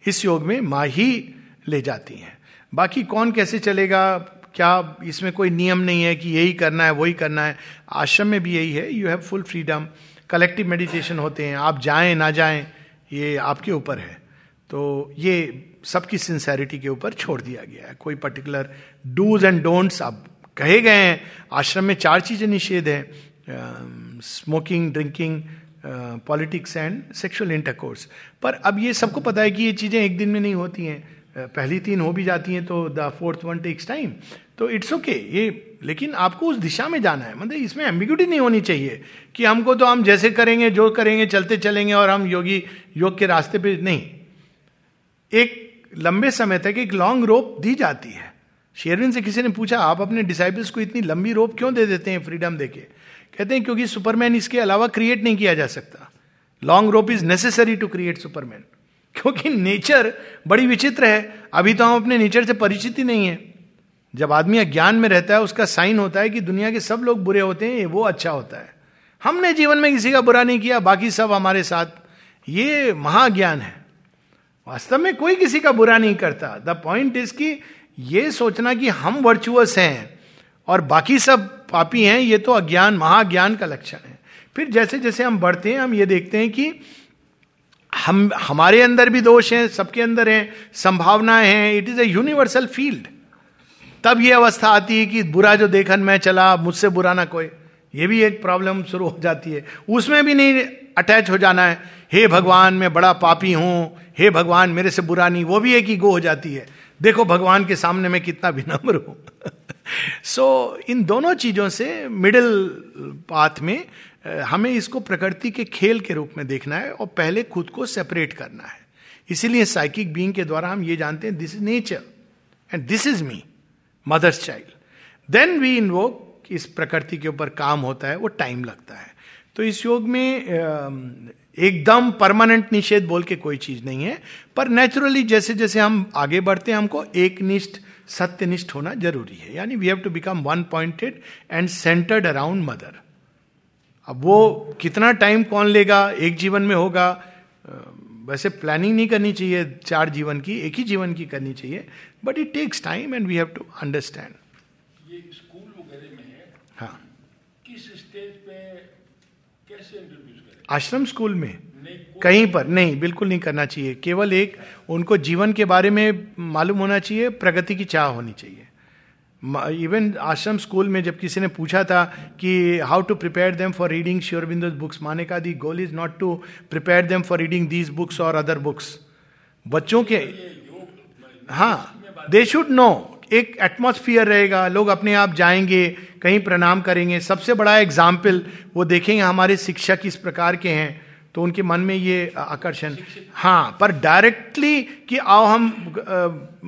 इस योग में माँ ही ले जाती हैं। बाकी कौन कैसे चलेगा? क्या इसमें कोई नियम नहीं है कि यही करना है, वही करना है? आश्रम में भी यही है। You have full freedom collective meditation होते हैं। आप जाएँ, ना जाएँ, ये आपके ऊपर है। तो ये सबकी सिंसेरिटी के ऊपर छोड़ दिया गया है। कोई पर्टिकुलर डूज एंड डोंट्स अब कहे गए हैं, आश्रम में चार चीज़ें निषेध हैं smoking drinking politics and sexual intercourse पर अब ये सबको पता है कि ये चीज़ें एक दिन में नहीं होती हैं। पहली तीन हो भी जाती हैं तो the fourth one takes time तो इट्स ओके ये, लेकिन आपको उस दिशा में जाना है। मतलब इसमें एम्बिग्यूटी नहीं होनी चाहिए कि हमको तो हम जैसे करेंगे, जो करेंगे, चलते चलेंगे और हम योगी, योग के रास्ते पे, नहीं। एक लंबे समय तक एक लॉन्ग रोप दी जाती है। शेरविन से किसी ने पूछा, आप अपने डिसाइबल्स को इतनी लंबी रोप क्यों दे देते हैं फ्रीडम देके? कहते हैं, क्योंकि सुपरमैन इसके अलावा क्रिएट नहीं किया जा सकता। Long rope is necessary to create superman क्योंकि नेचर बड़ी विचित्र है। अभी तो हम अपने नेचर से परिचित ही नहीं है। जब आदमी अज्ञान में रहता है, उसका साइन होता है कि दुनिया के सब लोग बुरे होते हैं वो अच्छा होता है। हमने जीवन में किसी का बुरा नहीं किया, बाकी सब हमारे साथ। ये महाज्ञान है। वास्तव में कोई किसी का बुरा नहीं करता। द पॉइंट इज़ कि ये सोचना कि हम वर्चुअस हैं और बाकी सब पापी हैं, ये तो अज्ञान, महाज्ञान का लक्षण है। फिर जैसे जैसे हम बढ़ते हैं, हम ये देखते हैं कि हम, हमारे अंदर भी दोष हैं, सबके अंदर हैं, संभावनाएँ हैं it is a universal field तब ये अवस्था आती है कि बुरा जो देखन मैं चला, मुझसे बुरा ना कोई। ये भी एक प्रॉब्लम शुरू हो जाती है। उसमें भी नहीं अटैच हो जाना है। हे भगवान, मैं बड़ा पापी हूँ हे भगवान मेरे से बुरा नहीं वो भी एक ईगो हो जाती है। देखो भगवान के सामने मैं कितना विनम्र हूँ। सो so, इन दोनों चीज़ों से मिडिल पाथ में हमें इसको प्रकृति के खेल के रूप में देखना है और पहले खुद को सेपरेट करना है। इसीलिए साइकिक बीइंग के द्वारा हम ये जानते हैं this is nature and this is me mother's child then we invoke इस प्रकृति के ऊपर काम होता है वो टाइम लगता है। तो इस योग में एकदम परमानेंट निषेध बोल के कोई चीज़ नहीं है। पर नेचुरली जैसे जैसे हम आगे बढ़ते हैं हमको एक निष्ठ सत्यनिष्ठ होना ज़रूरी है। यानी we have to become one pointed and centred around mother अब वो कितना टाइम कौन लेगा? एक जीवन में होगा। वैसे प्लानिंग नहीं करनी चाहिए। चार जीवन की एक ही जीवन की करनी चाहिए। But it takes time and we have to understand ashram school में? कहीं पर? नहीं, बिल्कुल नहीं करना चाहिए। केवल एक उनको जीवन के बारे में मालूम होना चाहिए, प्रगति की चाह होनी चाहिए। इवन आश्रम स्कूल में जब किसी ने पूछा था कि how to prepare them for reading Sri Aurobindo books माने का दी goal is not to prepare them for reading these books और अदर बुक्स बच्चों के हाँ दे शुड नो एक एटमोसफियर रहेगा, लोग अपने आप जाएँगे, कहीं प्रणाम करेंगे। सबसे बड़ा एग्ज़ाम्पल वो देखेंगे हमारे शिक्षक इस प्रकार के हैं तो उनके मन में ये आकर्षण। हाँ पर डायरेक्टली कि आओ हम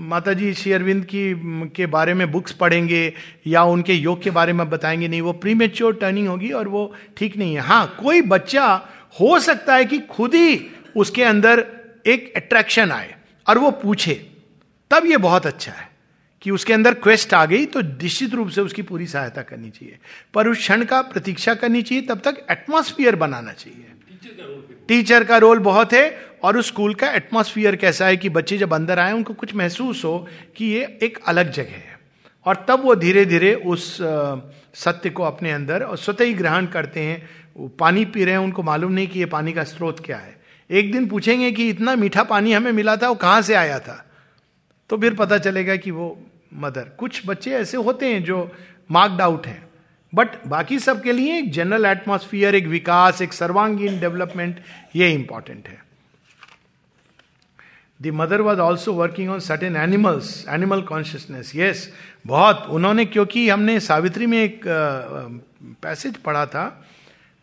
माता जी श्री अरविंद की के बारे में बुक्स पढ़ेंगे, या उनके योग के बारे में बताएँगे, नहीं, वो प्री मेच्योर टर्निंग होगी और वो ठीक नहीं है। हाँ कोई बच्चा हो सकता है कि खुद ही उसके अंदर एक अट्रैक्शन आए और वो पूछे, तब ये बहुत अच्छा है। कि उसके अंदर क्वेस्ट आ गई तो निश्चित रूप से उसकी पूरी सहायता करनी चाहिए। पर उस क्षण का प्रतीक्षा करनी चाहिए, तब तक एटमोस्फियर बनाना चाहिए। टीचर का रोल बहुत है, और उस स्कूल का एटमोस्फियर कैसा है कि बच्चे जब अंदर आए, उनको कुछ महसूस हो कि ये एक अलग जगह है। और तब वो धीरे धीरे उस सत्य को अपने अंदर और स्वतः ही ग्रहण करते हैं। वो पानी पी रहे हैं, उनको मालूम नहीं कि ये पानी का स्रोत क्या है। एक दिन पूछेंगे कि इतना मीठा पानी हमें मिला था, वो कहाँ से आया था? तो फिर पता चलेगा कि वो मदर। कुछ बच्चे ऐसे होते हैं जो मार्क्ड आउट हैं। बट बाकी सब के लिए एक जनरल एटमोस्फियर एक विकास, एक सर्वांगीण डेवलपमेंट ये इंपॉर्टेंट है। The mother was also working on certain animals animal consciousness yes बहुत। उन्होंने, क्योंकि हमने सावित्री में एक पैसेज पढ़ा था,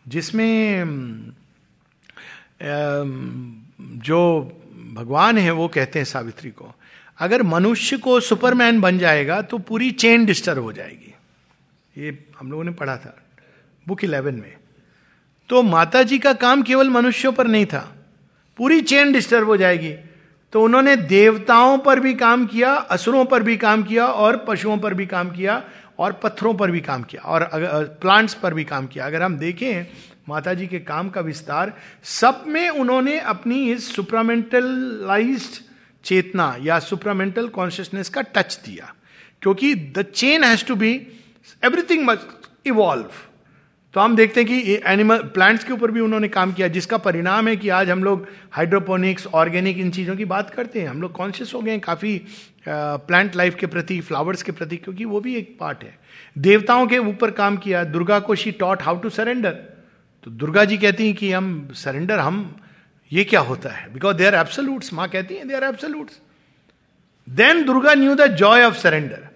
जिसमें जो भगवान है, वो कहते हैं सावित्री को। अगर मनुष्य को सुपरमैन बन जाएगा तो पूरी चेन डिस्टर्ब हो जाएगी। ये हम लोगों ने पढ़ा था, बुक इलेवन में। तो माता जी का काम केवल मनुष्यों पर नहीं था, पूरी चेन डिस्टर्ब हो जाएगी। तो उन्होंने देवताओं पर भी काम किया, असुरों पर भी काम किया, और पशुओं पर भी काम किया, और पत्थरों पर भी काम किया, और अगर प्लांट्स पर भी काम किया। अगर हम देखें माता जी के काम का विस्तार, सब में उन्होंने अपनी इस सुप्रामेंटलाइज्ड चेतना या सुप्रामेंटल कॉन्शियसनेस का टच दिया। क्योंकि the chain has to be everything must evolve तो हम देखते हैं कि एनिमल प्लांट्स के ऊपर भी उन्होंने काम किया, जिसका परिणाम है कि आज हम लोग हाइड्रोपोनिक्स ऑर्गेनिक इन चीज़ों की बात करते हैं। हम लोग कॉन्शियस हो गए हैं काफ़ी प्लांट लाइफ के प्रति फ्लावर्स के प्रति, क्योंकि वो भी एक पार्ट है। देवताओं के ऊपर काम किया, दुर्गा को she taught how to surrender तो दुर्गा जी कहती हैं कि हम सरेंडर हम ये क्या होता है? बिकॉज़ दे आर एब्सोल्यूट्स माँ कहती है they are absolutes then Durga knew the joy of surrender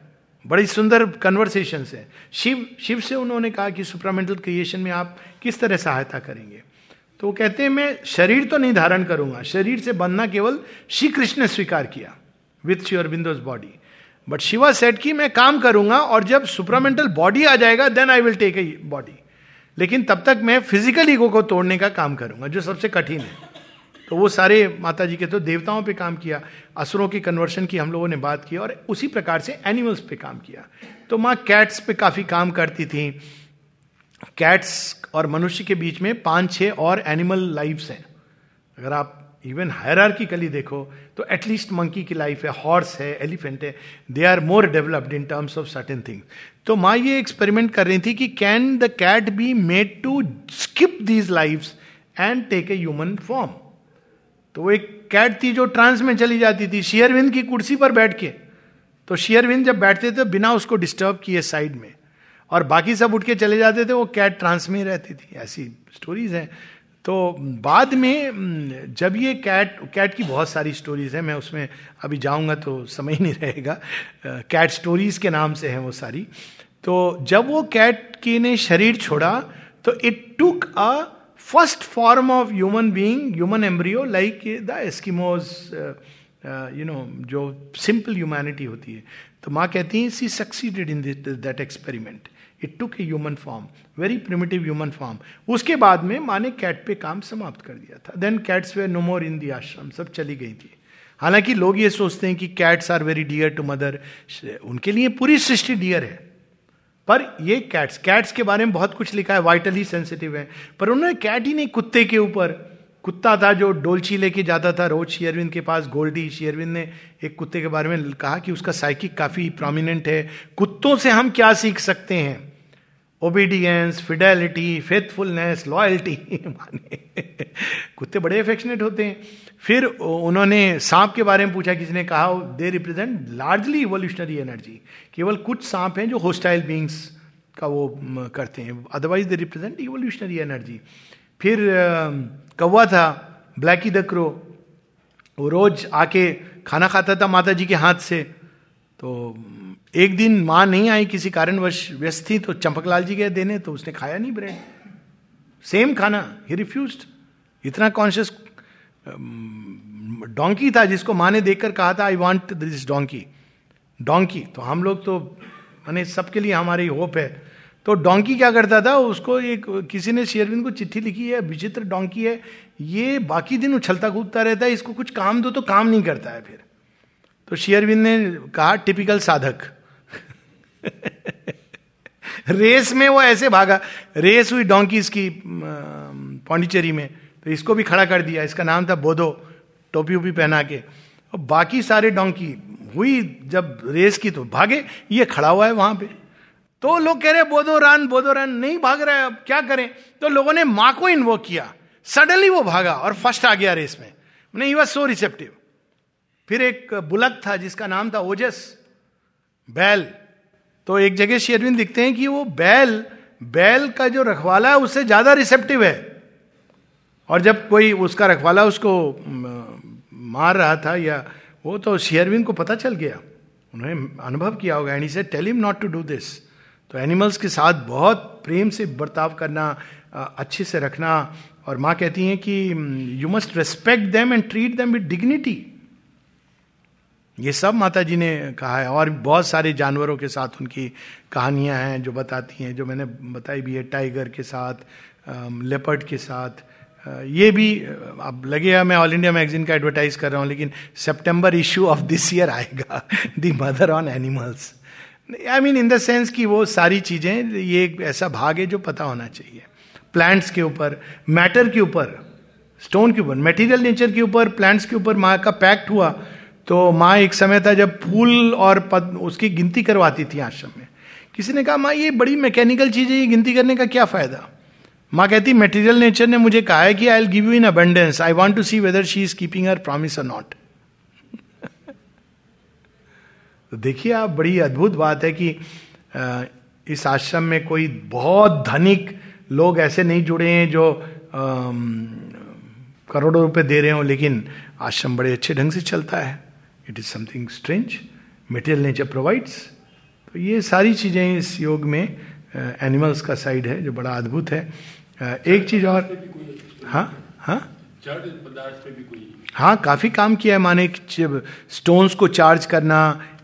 बड़ी सुंदर कन्वर्सेशन है। शिव शिव से उन्होंने कहा कि सुप्रामेंटल क्रिएशन में आप किस तरह सहायता करेंगे? तो वो कहते हैं, मैं शरीर तो नहीं धारण करूँगा। शरीर से बनना केवल श्री कृष्ण ने स्वीकार किया with Sri Aurobindo's body but Shiva said की मैं काम करूँगा और जब सुप्रामेंटल बॉडी आ जाएगा then I will take a body लेकिन तब तक मैं फ़िज़िकल ईगो को तोड़ने का काम करूँगा, जो सबसे कठिन है। तो वो सारे माता जी के तो देवताओं पे काम किया, असुरों की कन्वर्शन की हम लोगों ने बात की और उसी प्रकार से एनिमल्स पे काम किया। तो माँ कैट्स पे काफ़ी काम करती थी। कैट्स और मनुष्य के बीच में पाँच छह और एनिमल लाइफ्स हैं। अगर आप इवन हायरार्किकली देखो तो एटलीस्ट मंकी की लाइफ है हॉर्स है एलिफेंट है they are more developed in terms of certain thing तो माँ ये एक्सपेरिमेंट कर रही थी कि can the cat be made to skip these life and take a human form तो वो एक कैट थी जो ट्रांस में चली जाती थी, शेयरविंद की कुर्सी पर बैठ के। तो शेयरविंद जब बैठते थे, बिना उसको डिस्टर्ब किए साइड में, और बाकी सब उठ के चले जाते थे, वो कैट ट्रांस में रहती थी। ऐसी स्टोरीज हैं। तो बाद में, जब ये कैट कैट की बहुत सारी स्टोरीज हैं, मैं उसमें अभी जाऊँगा तो समय ही नहीं रहेगा। कैट स्टोरीज के नाम से हैं वो सारी। तो जब वो कैट की ने शरीर छोड़ा तो it took a first form of human being human embryo like the Eskimos you know जो सिंपल ह्यूमैनिटी होती है। तो माँ कहती है she succeeded in that experiment it took a human form very primitive human form उसके बाद में माँ ने कैट पे काम समाप्त कर दिया था। Then cats were no more in the ashram सब चली गई थी। हालाँकि लोग ये सोचते हैं कि cats are very dear to mother उनके लिए पूरी सृष्टि डियर है। पर ये कैट्स कैट्स के बारे में बहुत कुछ लिखा है वाइटली सेंसिटिव है। पर उन्होंने कैट ही नहीं, कुत्ते के ऊपर। कुत्ता था जो डोलची लेके जाता था रोज। शेयरविंद के पास गोल्डी, शेयरविंद ने एक कुत्ते के बारे में कहा कि उसका साइकिक काफ़ी प्रोमिनेंट है। कुत्तों से हम क्या सीख सकते हैं? ओबीडियंस फिडेलिटी फेथफुलनेस लॉयल्टी माने। कुत्ते बड़े अफेक्शनेट होते हैं। फिर उन्होंने सांप के बारे में पूछा किसी ने कहा they represent largely evolutionary energy केवल कुछ सांप हैं जो होस्टाइल बींग्स का वो करते हैं। Otherwise they represent evolutionary energy फिर कौवा था ब्लैकी द क्रो वो रोज आके खाना खाता था माता जी के हाथ से। तो एक दिन माँ नहीं आई किसी कारणवश, व्यस्त थी तो चंपकलाल जी गए देने तो उसने खाया नहीं ब्रेड सेम खाना ही रिफ्यूज इतना कॉन्शियस डोंकी था जिसको माँ ने देखकर कहा था I want this donkey donkey तो हम लोग तो मैंने सबके लिए हमारी होप है। तो डोंकी क्या करता था, उसको एक, किसी ने शेयरविंद को चिट्ठी लिखी है, विचित्र डोंकी है, ये बाकी दिन उछलता कूदता रहता है, इसको कुछ काम दो तो काम नहीं करता है फिर। तो शेयरविंद ने कहा टिपिकल साधक. रेस में वो ऐसे भागा। रेस हुई डोंकीज की पौंडीचेरी में। तो इसको भी खड़ा कर दिया। इसका नाम था बोधो टोपी उपी पहना के। और बाकी सारे डोंकी हुई जब रेस की तो भागे, ये खड़ा हुआ है वहाँ पे। तो लोग कह रहे बोधो रन बोधो रन, नहीं भाग रहा है, अब क्या करें? तो लोगों ने माँ को इन्वोक किया। सडनली वो भागा और फ़र्स्ट आ गया रेस में। नहीं वॉज़ सो रिसेप्टिव फिर एक बुलक था जिसका नाम था ओजस, बैल। तो एक जगह शेरविन दिखते हैं कि वो बैल बैल का जो रखवाला है, उससे ज़्यादा रिसेप्टिव है। और जब कोई उसका रखवाला उसको मार रहा था या वो तो शेयरविन को पता चल गया। उन्होंने अनुभव किया होगा and say tell him not to do this तो एनिमल्स के साथ बहुत प्रेम से बर्ताव करना अच्छे से रखना और माँ कहती हैं कि you must respect them and treat them with dignity ये सब माता जी ने कहा है और बहुत सारे जानवरों के साथ उनकी कहानियाँ हैं जो बताती हैं, जो मैंने बताई भी है टाइगर के साथ लेपर्ड के साथ ये भी अब लगेगा मैं ऑल इंडिया मैगजीन का एडवर्टाइज कर रहा हूँ, लेकिन सितंबर इश्यू ऑफ़ दिस ईयर आएगा the mother on animals I mean in the sense कि वो सारी चीज़ें, ये एक ऐसा भाग है जो पता होना चाहिए। प्लांट्स के ऊपर मैटर के ऊपर स्टोन के ऊपर मेटीरियल नेचर के ऊपर प्लांट्स के ऊपर माँ का पैक्ट हुआ तो माँ एक समय था जब फूल और पद उसकी गिनती करवाती थी आश्रम में। किसी ने कहा, माँ, ये बड़ी मैकेनिकल चीज़ है, ये गिनती करने का क्या फ़ायदा? माँ कहती मेटीरियल नेचर ने मुझे कहा है कि I give you in abundance I want to see whether she is keeping her promise और नॉट तो देखिए, आप बड़ी अद्भुत बात है कि इस आश्रम में कोई बहुत धनिक लोग ऐसे नहीं जुड़े हैं जो करोड़ों रुपए दे रहे हो, लेकिन आश्रम बड़े अच्छे ढंग से चलता है। It is something strange material nature provides तो ये सारी चीज़ें इस योग में एनिमल्स का साइड है, जो बड़ा अद्भुत है। एक चीज़ और। हाँ हाँ? हाँ काफ़ी काम किया है माने स्टोन्स को चार्ज करना,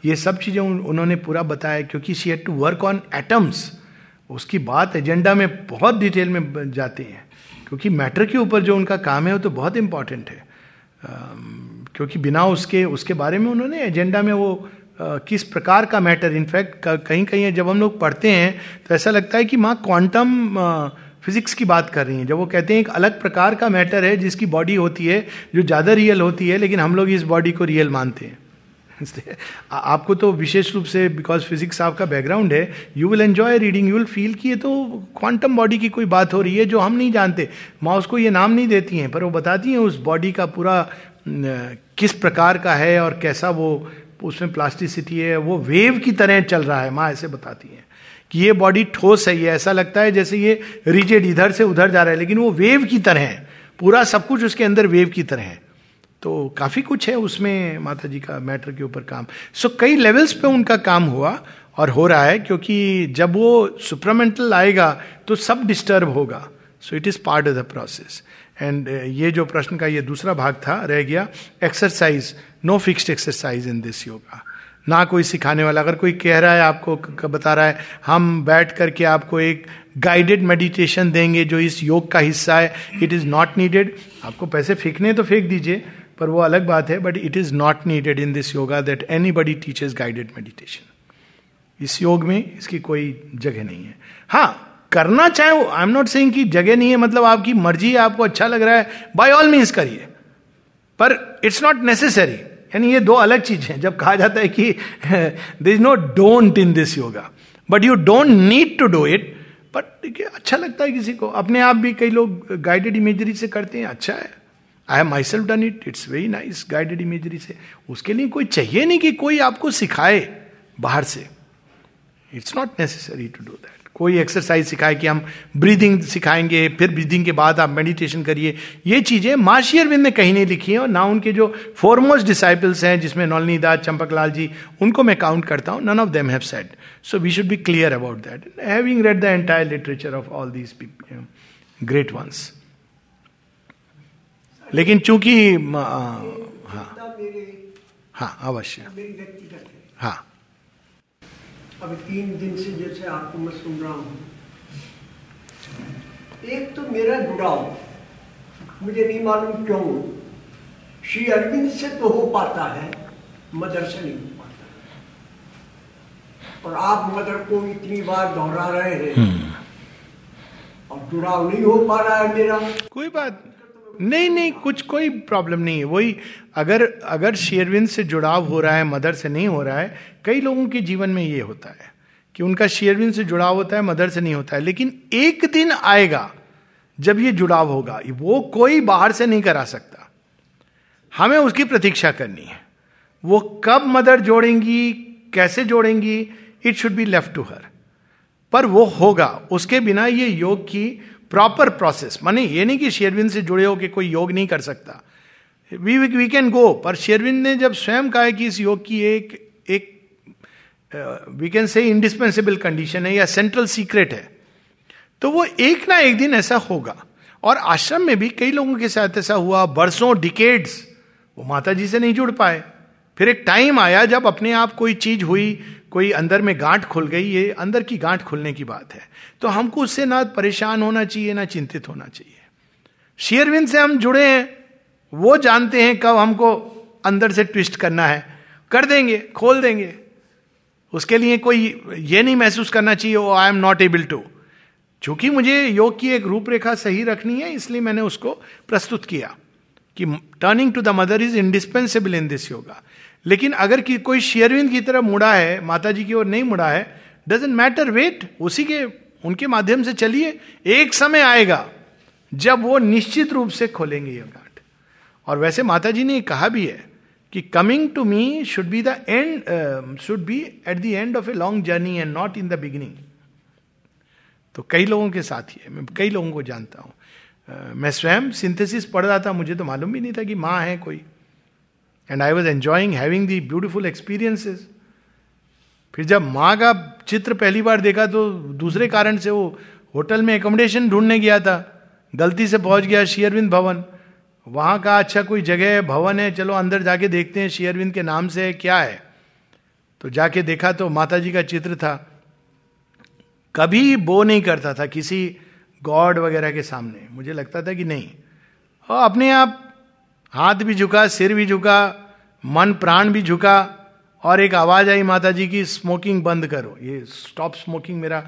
ये सब चीज़ें उन्होंने पूरा बताया क्योंकि she had to work on atoms उसकी बात एजेंडा में बहुत डिटेल में जाते हैं। क्योंकि मैटर के ऊपर जो उनका काम है, वो तो बहुत इंपॉर्टेंट है। क्योंकि बिना उसके उसके बारे में उन्होंने एजेंडा में वो किस प्रकार का मैटर इनफैक्ट कहीं कहीं जब हम लोग पढ़ते हैं तो ऐसा लगता है कि माँ क्वांटम फिजिक्स की बात कर रही हैं। जब वो कहते हैं एक अलग प्रकार का मैटर है, जिसकी बॉडी होती है, जो ज़्यादा रियल होती है, लेकिन हम लोग इस बॉडी को रियल मानते हैं। आपको तो विशेष रूप से बिकॉज़ फिजिक्स आपका बैकग्राउंड है you will enjoy reading you will feel कि ये तो क्वांटम बॉडी की कोई बात हो रही है, जो हम नहीं जानते। माँ उसको ये नाम नहीं देती हैं, पर वो बताती हैं उस बॉडी का पूरा किस प्रकार का है और कैसा वो, उसमें प्लास्टिसिटी है, वो वेव की तरह चल रहा है, माँ ऐसे बताती है। कि ये बॉडी ठोस है ये ऐसा लगता है जैसे ये रिजेड इधर से उधर जा रहा है लेकिन वो वेव की तरह है। पूरा सब कुछ उसके अंदर वेव की तरह है। तो काफ़ी कुछ है उसमें माता जी का मैटर के ऊपर काम। सो so, कई लेवल्स पे उनका काम हुआ और हो रहा है क्योंकि जब वो सुपरमेंटल आएगा तो सब डिस्टर्ब होगा। So it is part of the process and ये जो प्रश्न का ये दूसरा भाग था रह गया exercise no fixed exercise in this yoga ना कोई सिखाने वाला। अगर कोई कह रहा है, आपको बता रहा है, हम बैठ करके आपको एक गाइडेड मेडिटेशन देंगे जो इस योग का हिस्सा है। इट इज़ नॉट नीडेड आपको पैसे फेंकने तो फेंक दीजिए, पर वो अलग बात है but it is not needed in this yoga that anybody teachers guided meditation इस योग में इसकी कोई जगह नहीं है। हाँ करना चाहे आई एम नॉट सेइंग कि जगह नहीं है मतलब आपकी मर्ज़ी है आपको अच्छा लग रहा है बाय ऑल मीन्स करिए। पर इट्स नॉट नेसेसरी यानी ये दो अलग चीज़ हैं। जब कहा जाता है कि there is no don't in this yoga but you don't need to do it but अच्छा लगता है किसी को। अपने आप भी कई लोग गाइडेड इमेजरी से करते हैं अच्छा है। I have myself done it it's very nice guided imagery से। उसके लिए कोई चाहिए नहीं कि कोई आपको सिखाए बाहर से। It's not necessary to do that कोई एक्सरसाइज सिखाए कि हम ब्रीदिंग सिखाएँगे फिर ब्रीदिंग के बाद आप मेडिटेशन करिए। ये चीज़ें माशियरविंद ने कहीं नहीं लिखी है और ना उनके जो फॉरमोस्ट डिसाइपल्स हैं जिसमें नौलनी दास चंपकलाल जी उनको मैं काउंट करता हूँ none of them have said so we should be clear about that having read the entire literature of all these great ones लेकिन चूँकि हाँ। हाँ अवश्य। हाँ। अभी तीन दिन से जैसे आपको मैं सुन रहा हूँ। एक तो मेरा जुड़ाव मुझे नहीं मालूम क्यों श्री अरविंद से तो हो पाता है मदर से नहीं हो पाता। और आप मदर को इतनी बार दोहरा रहे हैं हम्म। और जुड़ाव नहीं हो पा रहा है मेरा। कोई बात नहीं नहीं कुछ कोई प्रॉब्लम नहीं है। वही अगर अगर शेरविंद से जुड़ाव हो रहा है, मदर से नहीं हो रहा है, कई लोगों के जीवन में ये होता है कि उनका शेरविंद से जुड़ाव होता है, मदर से नहीं होता है। लेकिन एक दिन आएगा, जब ये जुड़ाव होगा, वो कोई बाहर से नहीं करा सकता। हमें उसकी प्रतीक्षा करनी है। वो कब मदर जोड़ेंगी, कैसे जोड़ेंगी it should be left to her पर वो होगा, उसके बिना ये योग की प्रॉपर प्रोसेस माने ये नहीं कि शेरविंद से जुड़े हो कि कोई योग नहीं कर सकता। वी वी कैन गो पर शेरविंद ने जब स्वयं कहा कि इस योग की एक एक we can say indispensable condition है या सेंट्रल सीक्रेट है तो वो एक ना एक दिन ऐसा होगा। और आश्रम में भी कई लोगों के साथ ऐसा हुआ, बरसों डिकेड्स वो माता जी से नहीं जुड़ पाए। फिर एक टाइम आया जब अपने आप कोई चीज़ हुई, कोई अंदर में गांठ खुल गई, ये अंदर की गांठ खुलने की बात है। तो हमको उससे ना परेशान होना चाहिए, ना चिंतित होना चाहिए। शेयरविंद से हम जुड़े हैं। वो जानते हैं कब हमको अंदर से ट्विस्ट करना है। कर देंगे, खोल देंगे। उसके लिए कोई ये नहीं महसूस करना चाहिए, ओ I am not able to चूँकि मुझे योग की एक रूपरेखा सही रखनी है, इसलिए मैंने उसको प्रस्तुत किया कि turning to the mother is indispensable in this yoga लेकिन अगर कि कोई शेयरविंद की तरफ़ मुड़ा है माता जी की ओर नहीं मुड़ा है डजेंट मैटर वेट उसी के, उनके माध्यम से चलिए, एक समय आएगा जब वो निश्चित रूप से खोलेंगे ये गांठ और वैसे माता जी ने कहा भी है कि coming to me should be the end should be at the end of a long journey and not in the beginning तो कई लोगों के साथ ही है। मैं कई लोगों को जानता हूँ। Uh, मैं स्वयं सिंथेसिस पढ़ रहा था मुझे तो मालूम भी नहीं था कि माँ है कोई। And I was enjoying having the beautiful experiences फिर जब माँ का चित्र पहली बार देखा तो दूसरे कारण से वो होटल में एकोमोडेशन ढूँढने गया था। गलती से पहुँच गया शेयरविंद भवन। वहाँ का अच्छा कोई जगह है भवन है, चलो अंदर जाके देखते हैं शेयरविंद के नाम से क्या है? तो जाके देखा तो माता जी का चित्र था। कभी बो नहीं करता था किसी गॉड वगैरह के सामने। मुझे लगता था कि नहीं। और अपने आप हाथ भी झुका, सिर भी झुका, मन, प्राण भी झुका, और एक आवाज़ आई माता जी की, स्मोकिंग बंद करो। ये, स्टॉप स्मोकिंग मेरा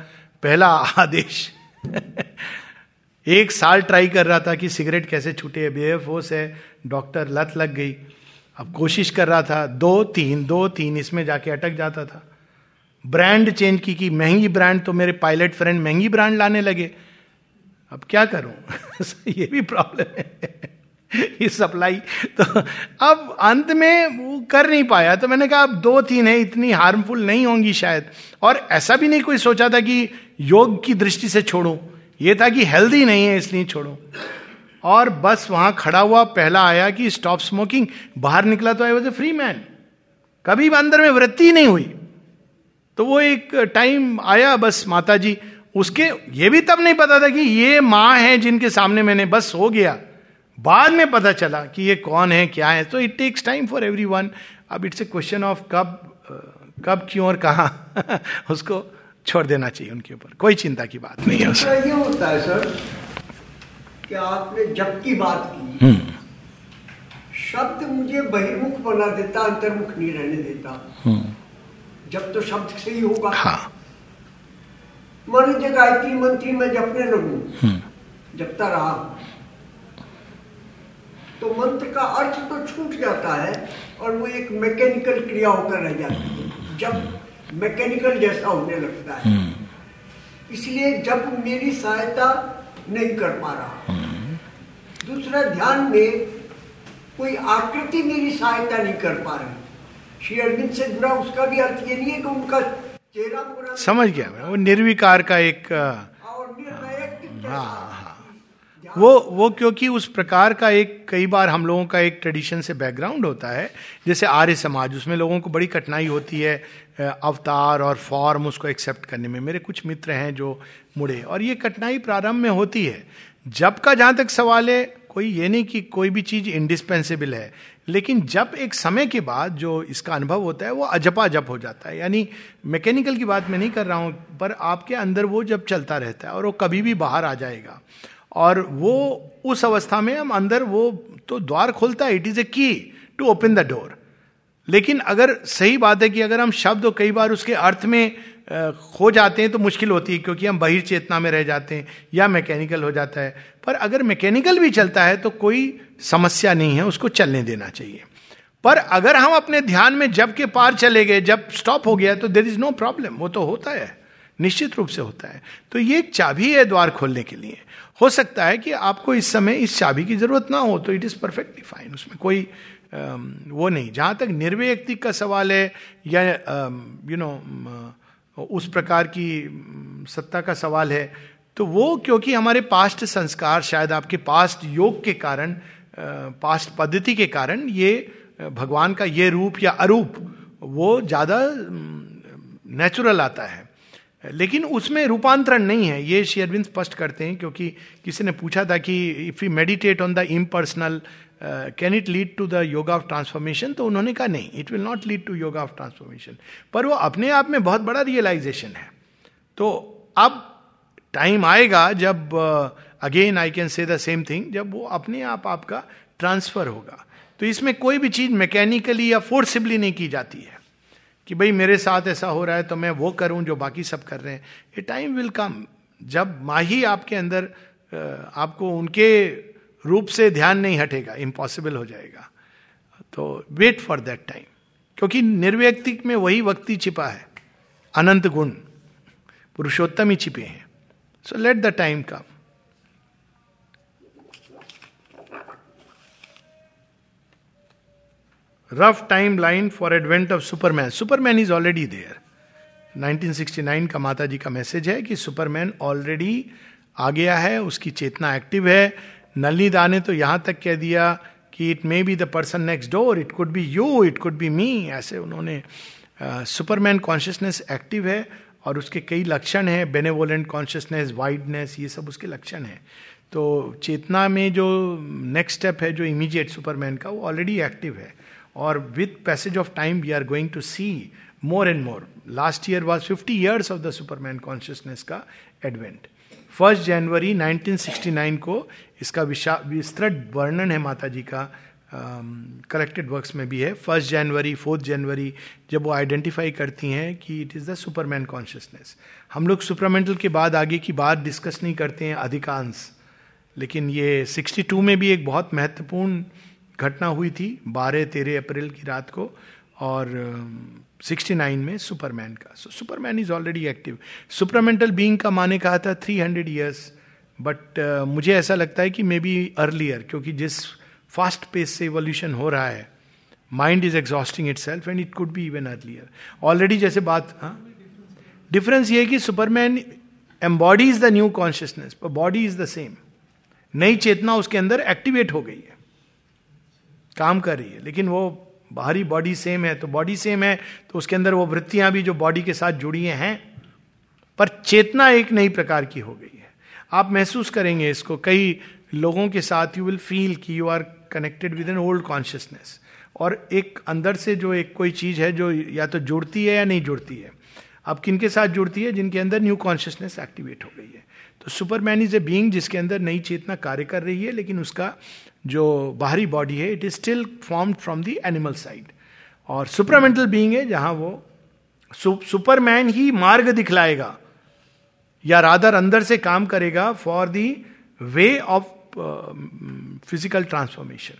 पहला आदेश। एक साल ट्राई कर रहा था कि सिगरेट कैसे छूटे बेफोस है, डॉक्टर लत लग गई। अब कोशिश कर रहा था, दो तीन दो तीन, इसमें जाके अटक जाता था। ब्रांड चेंज की, कि महँगी ब्रांड तो मेरे पायलट फ्रेंड महँगी ब्रांड लाने लगे। अब क्या करूँ? ये भी प्रॉब्लम है। ये सप्लाई तो अब अंत में वो कर नहीं पाया। तो मैंने कहा, अब दो तीन है, इतनी हार्मफुल नहीं होंगी शायद। और ऐसा भी नहीं कोई सोचा था कि योग की दृष्टि से छोड़ू। ये था कि हेल्दी नहीं है, इसलिए छोड़ो। और बस वहाँ खड़ा हुआ, पहला आया कि स्टॉप स्मोकिंग बाहर निकला तो I was a free man कभी अंदर में वृत्ति नहीं हुई। तो वो एक टाइम आया बस माता जी उसके, ये भी तब नहीं पता था कि ये माँ है जिनके सामने मैंने बस हो गया। बाद में पता चला कि ये कौन है, क्या है। तो it takes time for everyone अब इट्स ए क्वेश्चन ऑफ़ कब कब क्यों और कहा उसको छोड़ देना चाहिए उनके ऊपर। कोई चिंता की बात नहीं है ये होता है सर कि आपने जब की बात की हम्म। शब्द मुझे बहिर्मुख बना देता अंतर्मुख नहीं रहने देता। हम्म। जब तो शब्द से ही होगा। हाँ। मान लीजिए गायत्री मंत्री में जपने लगू हम्म। जपता रहा तो मंत्र का अर्थ तो छूट जाता है और वो एक मैकेनिकल क्रिया होकर रह जाती है। जब मैकेनिकल जैसा होने लगता है हम्म। इसलिए जब मेरी सहायता नहीं कर पा रहा हम्म। दूसरा ध्यान में कोई आकृति मेरी सहायता नहीं कर पा रही श्री अरविंद से जुड़ा उसका भी अर्थ ये नहीं है कि उनका चेहरा पूरा समझ गया वो निर्विकार का एक और निर्णायक हाँ वो वो क्योंकि उस प्रकार का एक, कई बार हम लोगों का एक ट्रेडिशन से बैकग्राउंड होता है। जैसे आर्य समाज, उसमें लोगों को बड़ी कठिनाई होती है अवतार और फॉर्म उसको एक्सेप्ट करने में। मेरे कुछ मित्र हैं जो मुड़े, और ये कठिनाई प्रारंभ में होती है। जब का जहाँ तक सवाल है, कोई ये नहीं कि कोई भी चीज़ इंडिस्पेंसिबल है, लेकिन जब एक समय के बाद जो इसका अनुभव होता है, वो अजपा जप हो जाता है। यानी मैकेनिकल की बात मैं नहीं कर रहा हूँ, पर आपके अंदर वो जब चलता रहता है और वो कभी भी बाहर आ जाएगा और वो उस अवस्था में हम अंदर वो तो द्वार खोलता है इट इज़ ए की टू ओपन द डोर लेकिन अगर सही बात है कि अगर हम शब्द कई बार उसके अर्थ में खो जाते हैं तो मुश्किल होती है, क्योंकि हम बहिर चेतना में रह जाते हैं या मैकेनिकल हो जाता है। पर अगर मैकेनिकल भी चलता है तो कोई समस्या नहीं है, उसको चलने देना चाहिए। पर अगर हम अपने ध्यान में जब के पार चले गए, जब स्टॉप हो गया तो देर इज़ नो प्रॉब्लम वो तो होता है, निश्चित रूप से होता है। तो ये एक चाबी है द्वार खोलने के लिए। हो सकता है कि आपको इस समय इस चाबी की ज़रूरत ना हो तो इट इज़ परफेक्टली फाइन उसमें कोई वो नहीं। जहाँ तक निर्व्यक्ति का सवाल है, या यू नो उस प्रकार की सत्ता का सवाल है तो वो क्योंकि हमारे पास्ट संस्कार, शायद आपके पास्ट योग के कारण पास्ट पद्धति के कारण ये भगवान का ये रूप या अरूप, वो ज़्यादा नेचुरल आता है। लेकिन उसमें रूपांतरण नहीं है। ये शेयरविंद स्पष्ट करते हैं क्योंकि किसी ने पूछा था कि if you meditate on the impersonal can it lead to the yoga of transformation तो उन्होंने कहा, नहीं it will not lead to yoga of transformation पर वो अपने आप में बहुत बड़ा रियलाइजेशन है। तो अब टाइम आएगा जब again I can say the same thing जब वो अपने आप आपका ट्रांसफ़र होगा। तो इसमें कोई भी चीज़ मैकेनिकली या फोर्सिबली नहीं की जाती है। कि भाई मेरे साथ ऐसा हो रहा है तो मैं वो करूँ जो बाकी सब कर रहे हैं। ए टाइम विल कम जब माही आपके अंदर आपको उनके रूप से ध्यान नहीं हटेगा इम्पॉसिबल हो जाएगा। तो वेट फॉर दैट टाइम क्योंकि निर्व्यक्तिक में वही वक्ति छिपा है। अनंत गुण, पुरुषोत्तम ही छिपे हैं। So let the time come rough time line for advent of superman superman is already there 1969 का माता जी का मैसेज है कि सुपरमैन ऑलरेडी आ गया है, उसकी चेतना एक्टिव है। नलनी दा ने तो यहाँ तक कह दिया कि it may be the person next door it could be you it could be me ऐसे उन्होंने सुपरमैन कॉन्शियसनेस एक्टिव है और उसके कई लक्षण हैं। बेनेवोलेंट कॉन्शियसनेस वाइडनेस ये सब उसके लक्षण हैं। तो चेतना में जो नेक्स्ट स्टेप है, जो इमीडिएट सुपरमैन का, वो ऑलरेडी एक्टिव है। और with passage of time we are going to see more and more last year was fifty years of the superman consciousness का एडवेंट फ़र्स्ट जनवरी 1969 को इसका विशा विस्तृत वर्णन है माता जी का कलेक्टेड वर्क्स में भी है फ़र्स्ट जनवरी फोर्थ जनवरी जब वो आइडेंटिफाई करती हैं कि it is the superman consciousness हम लोग सुपरमेंटल के बाद आगे की बात डिस्कस नहीं करते हैं अधिकांश लेकिन ये 62 में भी एक बहुत महत्वपूर्ण घटना हुई थी 12 तेरह अप्रैल की रात को और सिक्सटी नाइन में सुपरमैन का। So superman is already active supermental being का माने कहा था थ्री हंड्रेड ईयर्स बट मुझे ऐसा लगता है कि मे बी अर्लियर क्योंकि जिस फास्ट पेस से इवोल्यूशन हो रहा है mind is exhausting itself and it could be even earlier already जैसे बात हाँ? डिफरेंस ये है कि superman embody is the new consciousness body is the same नई चेतना उसके अंदर एक्टिवेट हो गई है। काम कर रही है, लेकिन वो बाहरी बॉडी सेम है तो बॉडी सेम है तो उसके अंदर वो वृत्तियाँ भी जो बॉडी के साथ जुड़ी हैं पर चेतना एक नई प्रकार की हो गई है। आप महसूस करेंगे इसको, कई लोगों के साथ यू विल फील कि you are connected with an old consciousness और एक अंदर से जो एक कोई चीज़ है जो या तो जुड़ती है या नहीं जुड़ती है। अब किन के साथ जुड़ती है? जिनके अंदर न्यू कॉन्शियसनेस एक्टिवेट हो गई है। तो सुपरमैन इज़ ए बींग जिसके अंदर नई चेतना कार्य कर रही है, लेकिन उसका जो बाहरी बॉडी है it is still formed from the animal side और सुपरमेंटल बीइंग है, जहाँ वो सुपरमैन ही मार्ग दिखलाएगा, या रादर अंदर से काम करेगा for the way of physical transformation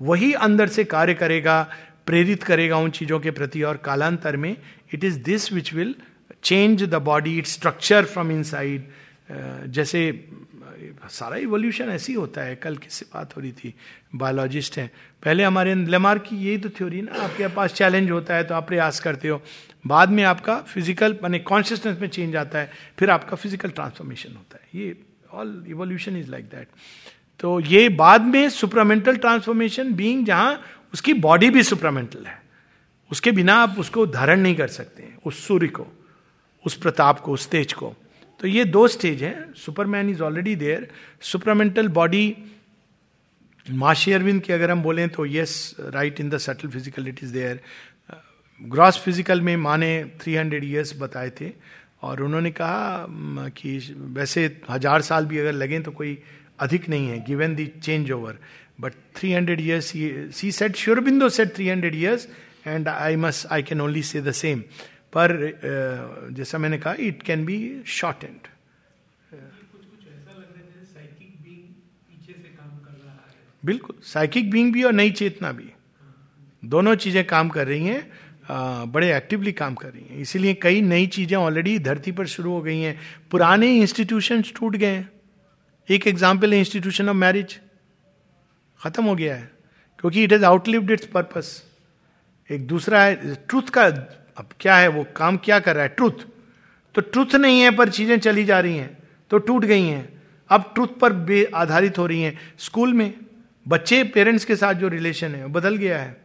वही अंदर से कार्य करेगा, प्रेरित करेगा उन चीज़ों के प्रति और कालांतर में it is this which will change the body it structure from inside जैसे सारा इवोल्यूशन ऐसी होता है। कल किससे बात हो रही थी? बायोलॉजिस्ट हैं। पहले हमारे लेमार की यही तो थ्योरी ना, आपके पास चैलेंज होता है तो आप प्रयास करते हो। बाद में आपका फ़िज़िकल माने कॉन्शियसनेस में चेंज आता है, फिर आपका फ़िज़िकल ट्रांसफॉर्मेशन होता है। ये all evolution is like that तो ये बाद में सुपरामेंटल ट्रांसफॉर्मेशन बींग जहाँ, उसकी बॉडी भी सुपरामेंटल है। उसके बिना आप उसको धारण नहीं कर सकते उस सूर्य को, उस प्रताप को, उस तेज को। तो ये दो स्टेज हैं। Superman is already there supermental body माशी अरविंद की अगर हम बोलें तो yes right in the subtle physical it is there gross physical में माने 300 हंड्रेड ईयर्स बताए थे। और उन्होंने कहा कि वैसे हज़ार साल भी अगर लगें तो कोई अधिक नहीं है given the change over but 300 hundred years see said Sri Aurobindo said 300 hundred years and I must I can only say the same पर जैसा मैंने कहा it can be short and बिल्कुल साइकिक बींग भी और नई चेतना भी। दोनों चीज़ें काम कर रही हैं बड़े एक्टिवली काम कर रही हैं। इसीलिए कई नई चीज़ें ऑलरेडी धरती पर शुरू हो गई हैं। पुराने इंस्टीट्यूशन टूट गए हैं। एक एग्ज़ाम्पल है इंस्टीट्यूशन ऑफ़ मैरिज खत्म हो गया है, क्योंकि it has outlived its purpose एक दूसरा है ट्रूथ का अब क्या है वो? काम क्या कर रहा है? ट्रूथ। तो ट्रुथ नहीं है, पर चीज़ें चली जा रही हैं तो टूट गई हैं। अब ट्रुथ पर आधारित हो रही हैं। स्कूल में बच्चे पेरेंट्स के साथ जो रिलेशन है, वो बदल गया है।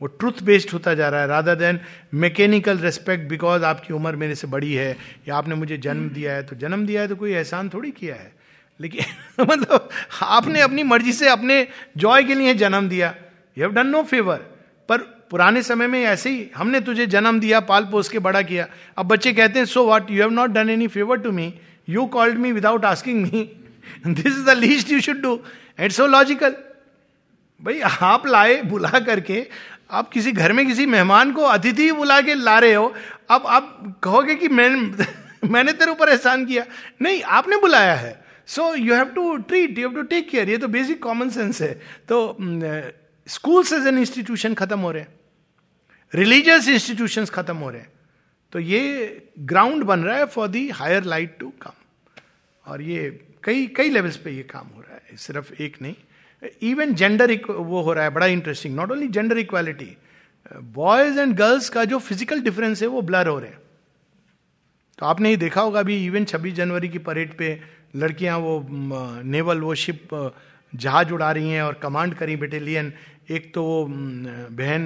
वो ट्रुथ बेस्ड होता जा रहा है rather than mechanical respect because आपकी उम्र मेरे से बड़ी है, या आपने मुझे जन्म दिया है तो जन्म दिया है तो कोई एहसान थोड़ी किया है। लेकिन मतलब आपने अपनी मर्ज़ी से अपने जॉय के लिए जन्म दिया। You have done no favour पर पुराने समय में ऐसे ही, हमने तुझे जन्म दिया, पाल पोस के बड़ा किया। अब बच्चे कहते हैं so what you have not done any favour to me you called me without asking me this is the least you should do it's so logical भाई, आप लाए, बुला करके, आप किसी घर में किसी मेहमान को अतिथि बुला के ला रहे हो, अब आप कहोगे कि मैं, मैंने तेरे ऊपर एहसान किया। नहीं, आपने बुलाया है। So you have to treat you have to take care ये तो बेसिक कॉमन सेंस है। तो स्कूल्स एज एन इंस्टीट्यूशन खत्म हो रहे हैं। रिलीजियस इंस्टीट्यूशन खत्म हो रहे हैं तो ये ग्राउंड बन रहा है for the higher light to come और ये कई कई लेवल्स पे ये काम हो रहा है सिर्फ़ एक नहीं इवन जेंडर वो हो रहा है बड़ा interesting not only gender equality boys and girls का जो फ़िज़िकल डिफरेंस है वो ब्लर हो रहे हैं तो आपने ही देखा होगा अभी इवन 26 जनवरी की परेड पे लड़कियाँ वो नेवल वो शिप जहाज़ उड़ा रही हैं और कमांड करी बेटेलियन एक तो वो बहन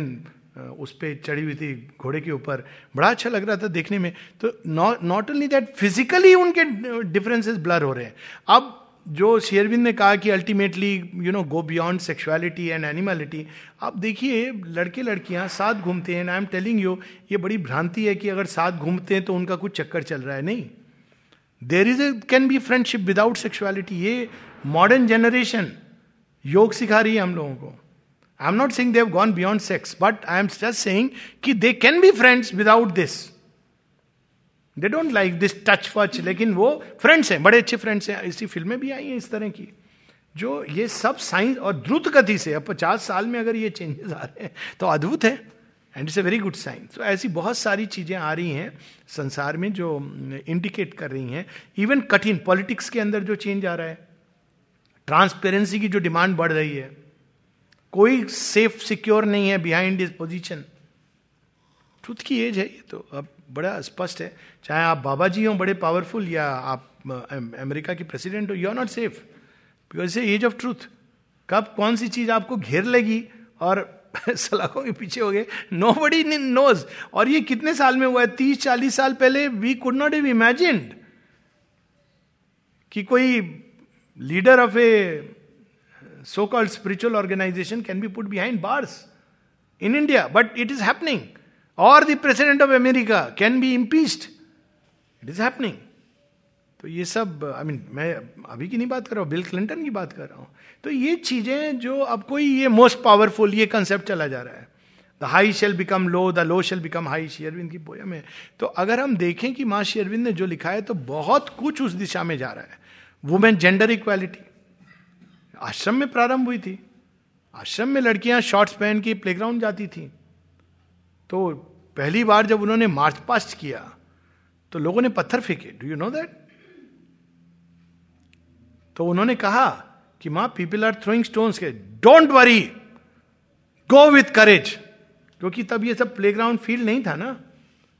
उस पर चढ़ी हुई थी घोड़े के ऊपर। बड़ा अच्छा लग रहा था देखने में। तो नॉट ओनली दैट फिजिकली उनके डिफरेंसेस ब्लर हो रहे हैं। अब जो शेयरविंद ने कहा कि ultimately you know go beyond sexuality and animality आप देखिए, लड़के लड़कियाँ साथ घूमते हैं आई एम टेलिंग यू ये बड़ी भ्रांति है कि अगर साथ घूमते हैं तो उनका कुछ चक्कर चल रहा है। नहीं। There is a can be friendship without sexuality ये मॉडर्न जनरेशन योग सिखा रही है हम लोगों को। I am not saying they have gone beyond sex but I am just saying कि they can be friends without this they don't like this touch वच लेकिन वो फ्रेंड्स हैं बड़े अच्छे फ्रेंड्स हैं ऐसी फ़िल्में भी आई हैं इस तरह की जो ये सब साइंस और द्रुत गति से अब पचास साल में अगर ये चेंजेस आ रहे हैं तो अद्भुत है and it's a very good sign तो ऐसी बहुत सारी चीज़ें आ रही हैं संसार में जो इंडिकेट कर रही हैं इवन कठिन पॉलिटिक्स के अंदर जो चेंज आ रहा है ट्रांसपेरेंसी की जो डिमांड बढ़ रही है कोई सेफ़ सिक्योर नहीं है बिहाइंड दिस पोजिशन ट्रुथ की एज है ये तो अब बड़ा स्पष्ट है। चाहे आप बाबा जी हो, बड़े पावरफुल या आप अमेरिका के प्रेसिडेंट हो you are not safe because age of truth कब कौन सी चीज़ आपको घेर लेगी और सलाखों के पीछे हो गए? नो बडी नोज़ और ये कितने साल में हुआ है? तीस, चालीस साल पहले we could not have imagined कि कोई leader of a so called spiritual organisation can be put behind bars in India but it is happening और the president of America can be impeached it is happening तो ये सब आई I mean mean, मैं अभी की नहीं बात कर रहा हूँ बिल क्लिंटन की बात कर रहा हूँ। तो ये चीज़ें जो अब कोई ये मोस्ट पावरफुल ये कंसेप्ट चला जा रहा है। The high shall become low the low shall become high Sri Aurobindo की पोयम है। तो अगर हम देखें कि माँ शेयरविंद ने जो लिखा है तो बहुत कुछ उस दिशा में जा रहा है। वुमेन जेंडर इक्वालिटी आश्रम में प्रारंभ हुई थी। आश्रम में लड़कियाँ शॉर्ट्स पहन के प्लेग्राउंड जाती थी। तो पहली बार जब उन्होंने मार्च पास्ट किया तो लोगों ने पत्थर फेंके। डू यू नो दैट तो उन्होंने कहा कि, माँ पीपल आर थ्रोइंग स्टोन्स के don't worry go with courage क्योंकि तब ये सब प्लेग्राउंड फ़ील्ड नहीं था ना।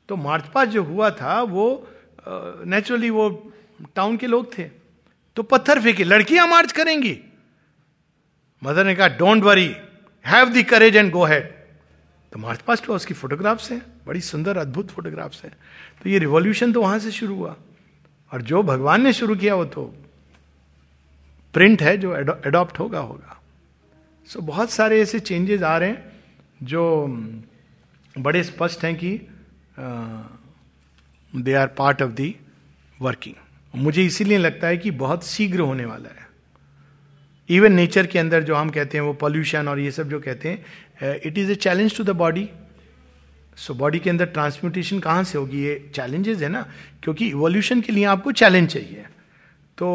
तो मार्च पास जो हुआ था, वो नेचुरली वो टाउन के लोग थे। तो पत्थर फेंके। लड़कियाँ मार्च करेंगी. मदर ने कहा don't worry have the courage and go ahead तो मार्च पास्ट हुआ उसकी फोटोग्राफ्स हैं बड़ी सुंदर अद्भुत फोटोग्राफ्स हैं। तो ये रिवॉल्यूशन तो वहाँ से शुरू हुआ। और जो भगवान ने शुरू किया वो तो प्रिंट है जो एडॉप्ट होगा होगा। सो so, बहुत सारे ऐसे चेंजेस आ रहे हैं जो बड़े स्पष्ट हैं कि they are part of the working मुझे इसीलिए लगता है कि बहुत शीघ्र होने वाला है। इवन नेचर के अंदर जो हम कहते हैं वो पॉल्यूशन और ये सब जो कहते हैं it is a challenge to the body so body के अंदर ट्रांसम्यूटेशन कहाँ से होगी? ये चैलेंजेस है ना? क्योंकि इवोल्यूशन के लिए आपको चैलेंज चाहिए। तो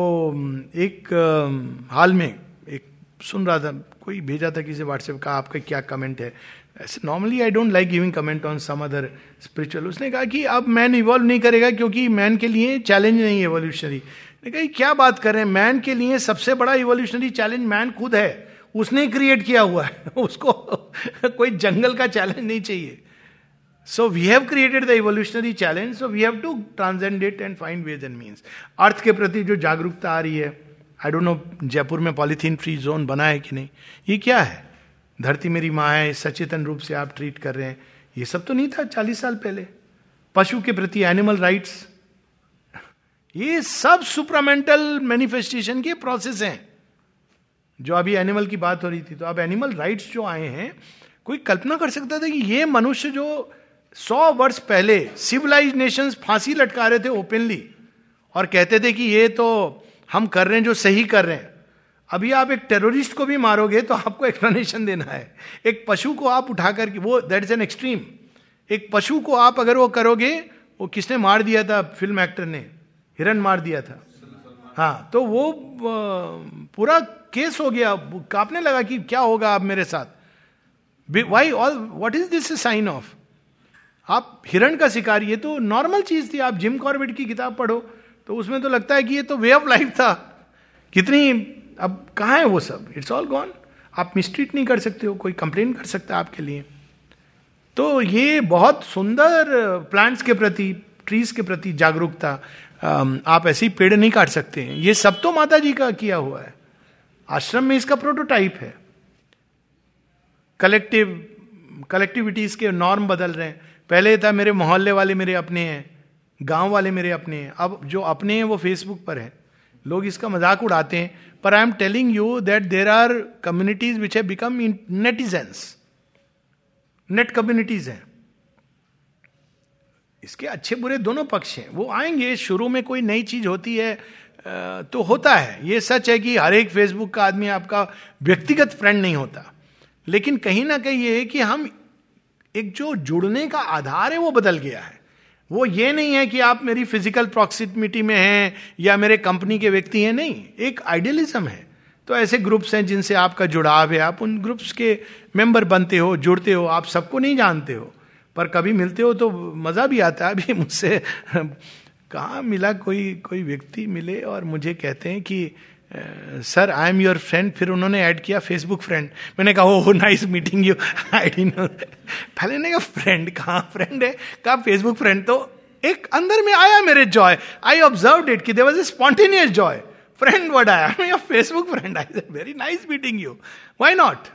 एक uh, हाल में एक सुन रहा था कोई भेजा था किसी व्हाट्सएप का आपका क्या कमेंट है? ऐसे normally I don't like giving comment on some other spiritual उसने कहा कि अब मैन इवॉल्व नहीं करेगा क्योंकि मैन के लिए चैलेंज नहीं है एवोल्यूशनरी कही क्या बात कर रहे हैं? मैन के लिए सबसे बड़ा इवोल्यूशनरी चैलेंज मैन खुद है। उसने क्रिएट किया हुआ है। उसको कोई जंगल का चैलेंज नहीं चाहिए। So we have created the evolutionary challenge so we have to transcend it and find ways and means earth के प्रति जो जागरूकता आ रही है आई डोंट नो जयपुर में पॉलीथीन फ्री जोन बना है कि नहीं? ये क्या है? धरती मेरी माँ है, सचेतन रूप से आप ट्रीट कर रहे हैं। ये सब तो नहीं था चालीस साल पहले। पशु के प्रति एनिमल राइट्स ये सब सुपरामेंटल मैनिफेस्टेशन के प्रोसेस हैं। जो अभी एनिमल की बात हो रही थी तो अब एनिमल राइट्स जो आए हैं, कोई कल्पना कर सकता था कि ये मनुष्य जो सौ वर्ष पहले सिविलाइज नेशन फांसी लटका रहे थे ओपनली और कहते थे कि ये तो हम कर रहे हैं जो सही कर रहे हैं। अभी आप एक टेररिस्ट को भी मारोगे तो आपको एक्सप्लेनेशन देना है। एक पशु को आप उठा करके वो दैट इज़ एन एक्सट्रीम एक पशु को आप अगर वो करोगे, वो किसने मार दिया था फ़िल्म एक्टर ने? हिरन मार दिया था। हाँ तो वो पूरा केस हो गया। कांपने लगा कि क्या होगा आप मेरे साथ। Why all what is this sign of आप हिरण का शिकार, ये तो नॉर्मल चीज़ थी। आप जिम कॉर्बेट की किताब पढ़ो तो उसमें तो लगता है कि ये तो वे ऑफ़ लाइफ था। कितनी, अब कहा है वो सब? इट्स ऑल गॉन आप मिस्ट्रीट नहीं कर सकते हो, कोई कंप्लेन कर सकता आपके लिए। तो ये बहुत सुंदर प्लांट्स के प्रति ट्रीज के प्रति जागरूकता आप ऐसे ही पेड़ नहीं काट सकते। हैं ये सब तो माता जी का किया हुआ है। आश्रम में इसका प्रोटोटाइप है। कलेक्टिव कलेक्टिविटीज के नॉर्म बदल रहे हैं। पहले था मेरे मोहल्ले वाले मेरे अपने हैं, गाँव वाले मेरे अपने हैं। अब जो अपने हैं वो फेसबुक पर है। लोग इसका मज़ाक उड़ाते हैं। पर I am telling you that there are communities which have become netizens net communities हैं। इसके अच्छे बुरे दोनों पक्ष हैं। वो आएँगे, शुरू में कोई नई चीज़ होती है तो होता है। ये सच है कि हर एक फेसबुक का आदमी आपका व्यक्तिगत फ्रेंड नहीं होता। लेकिन कहीं ना कहीं ये है कि हम एक जो जुड़ने का आधार है, वो बदल गया है। वो ये नहीं है कि आप मेरी फ़िज़िकल प्रॉक्सिमिटी में हैं या मेरे कंपनी के व्यक्ति हैं, नहीं। एक आइडियलिज्म है। तो ऐसे ग्रुप्स हैं जिनसे आपका जुड़ाव है। आप उन ग्रुप्स के मेंबर बनते हो, जुड़ते हो। आप सबको नहीं जानते हो। पर कभी मिलते हो तो मज़ा भी आता है, अभी मुझसे। कहाँ मिला कोई कोई व्यक्ति मिले और मुझे कहते हैं कि sir I am your friend फिर उन्होंने ऐड किया फेसबुक फ्रेंड मैंने कहा oh nice meeting you I D know पहले ने कहा फ्रेंड कहाँ फ्रेंड है? कहा फेसबुक फ्रेंड तो एक अंदर में आया मेरे जॉय आई ऑब्ज़र्व इट कि there was a spontaneous joy friend word आया Facebook friend I very nice meeting you why not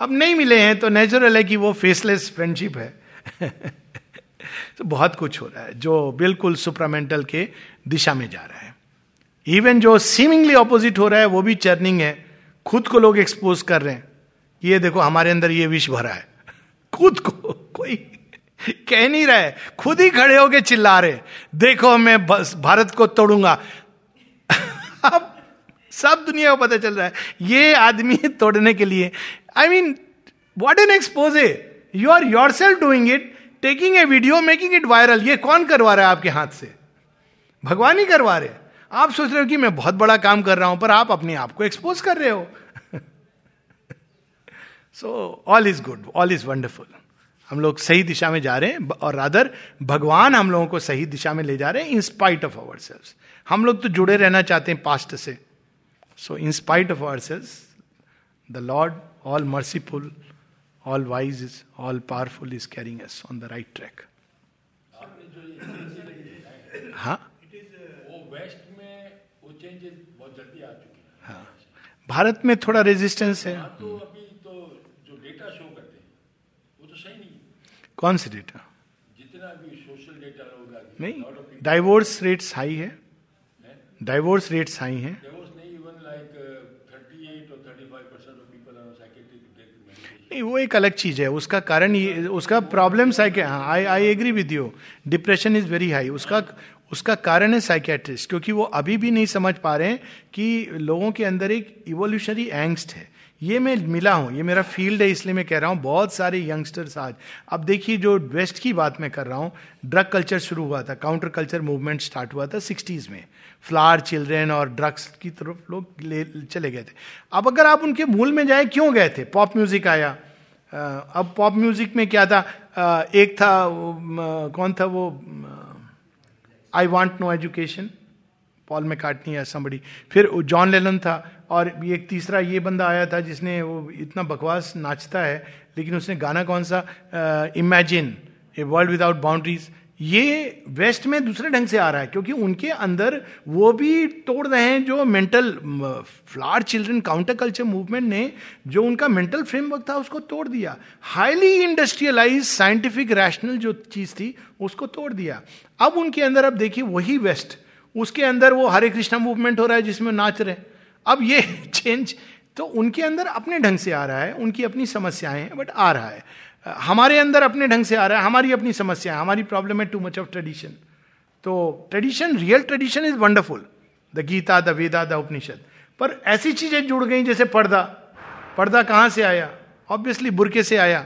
अब नहीं मिले हैं तो नेचुरल है कि वो फेसलेस फ्रेंडशिप है। तो बहुत कुछ हो रहा है, जो बिल्कुल सुपरामेंटल के दिशा में जा रहा है। इवन जो सीमिंगली ऑपोजिट हो रहा है, वो भी चर्निंग है। खुद को लोग एक्सपोज कर रहे हैं। ये देखो, हमारे अंदर ये विष भरा है। खुद को, कोई कह नहीं रहा है। खुद ही खड़े होके चिल्ला रहे देखो, मैं भारत को तोड़ूँगा। अब सब दुनिया को पता चल रहा है। ये आदमी तोड़ने के लिए mean what an expose you are yourself doing it taking a video making it viral ये कौन करवा रहा है आपके हाथ से? भगवान ही करवा रहे आप सोच रहे हो कि मैं बहुत बड़ा काम कर रहा हूँ, पर आप अपने आप को एक्सपोज कर रहे हो। So all is good all is wonderful हम लोग सही दिशा में जा रहे हैं और रादर भगवान हम लोगों को सही दिशा में ले जा रहे हैं in spite of ourselves हम लोग तो जुड़े रहना चाहते हैं पास्ट से। So in spite of ourselves the lord merciful all wise is all powerful is carrying us on the right track हाँ हाँ भारत में थोड़ा रेजिस्टेंस है। कौन से डेटा जितना भी सोशल डेटा होगा नहीं डाइवोर्स रेट्स हाई है। डाइवोर्स रेट्स हाई हैं। नहीं, वो एक अलग चीज़ है। उसका कारण ये, उसका problem psyche I I agree with you depression is very high उसका उसका कारण है साइकेट्रिस्ट क्योंकि वो अभी भी नहीं समझ पा रहे हैं कि लोगों के अंदर एक इवोल्यूशनरी एंगस्ट है। ये मैं मिला हूँ, ये मेरा फ़ील्ड है, इसलिए मैं कह रहा हूँ, बहुत सारे यंगस्टर्स आज। अब देखिए, जो वेस्ट की बात मैं कर रहा हूँ ड्रग कल्चर शुरू हुआ था काउंटर कल्चर मूवमेंट स्टार्ट हुआ था सिक्सटीज में। फ्लावर चिल्ड्रेन और ड्रग्स की तरफ़ लोग ले, चले गए थे। अब अगर आप उनके मूल में जाए, क्यों गए थे? पॉप म्यूज़िक आया। अब पॉप म्यूज़िक में क्या था? एक था कौन था वो? आई वॉन्ट नो एजुकेशन पॉल में काटनी है समबड़ी फिर जॉन लेलन था और एक तीसरा ये बंदा आया था जिसने वो इतना बकवास नाचता है, लेकिन उसने गाना कौन सा? Imagine a world without boundaries ये वेस्ट में दूसरे ढंग से आ रहा है, क्योंकि उनके अंदर वो भी तोड़ रहे हैं जो mental flower children counter culture movement ने जो उनका मेंटल फ्रेमवर्क था, उसको तोड़ दिया। हाईली इंडस्ट्रियलाइज साइंटिफिक रैशनल जो चीज़ थी, उसको तोड़ दिया। अब उनके अंदर, अब देखिए, वही वेस्ट। उसके अंदर वो हरे कृष्णा मूवमेंट हो रहा है, जिसमें नाच रहे अब ये चेंज तो उनके अंदर अपने ढंग से आ रहा है, उनकी अपनी समस्याएँ हैं बट आ रहा है। हमारे अंदर अपने ढंग से आ रहा है, हमारी अपनी समस्या है, हमारी प्रॉब्लम है टू मच ऑफ़ ट्रेडिशन तो tradition real tradition is wonderful the Gita the Veda the Upanishad पर ऐसी चीज़ें जुड़ गई, जैसे पर्दा। पर्दा कहाँ से आया? ऑब्वियसली बुरके से आया।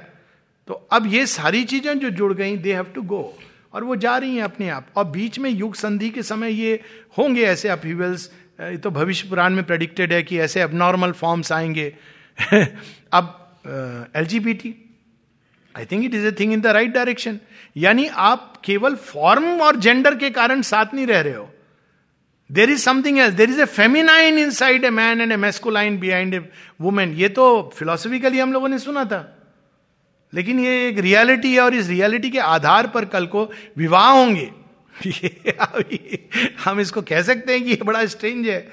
तो अब ये सारी चीज़ें जो जुड़ गई दे हैव टू गो और वो जा रही हैं अपने आप। और बीच में युग संधि के समय ये होंगे ऐसे अपीवल्स तो भविष्य पुराण में प्रेडिक्टेड है कि ऐसे अब नॉर्मल फॉर्म्स आएँगे। अब L G B T I think it is a thing in the right direction यानी आप केवल फॉर्म और जेंडर के कारण साथ नहीं रह रहे हो। There is something else there is a feminine inside a man and a masculine behind a woman ये तो फिलोसफिकली हम लोगों ने सुना था। लेकिन ये एक रियलिटी है और इस रियलिटी के आधार पर कल को विवाह होंगे। हम इसको कह सकते हैं कि ये बड़ा स्ट्रेंज है।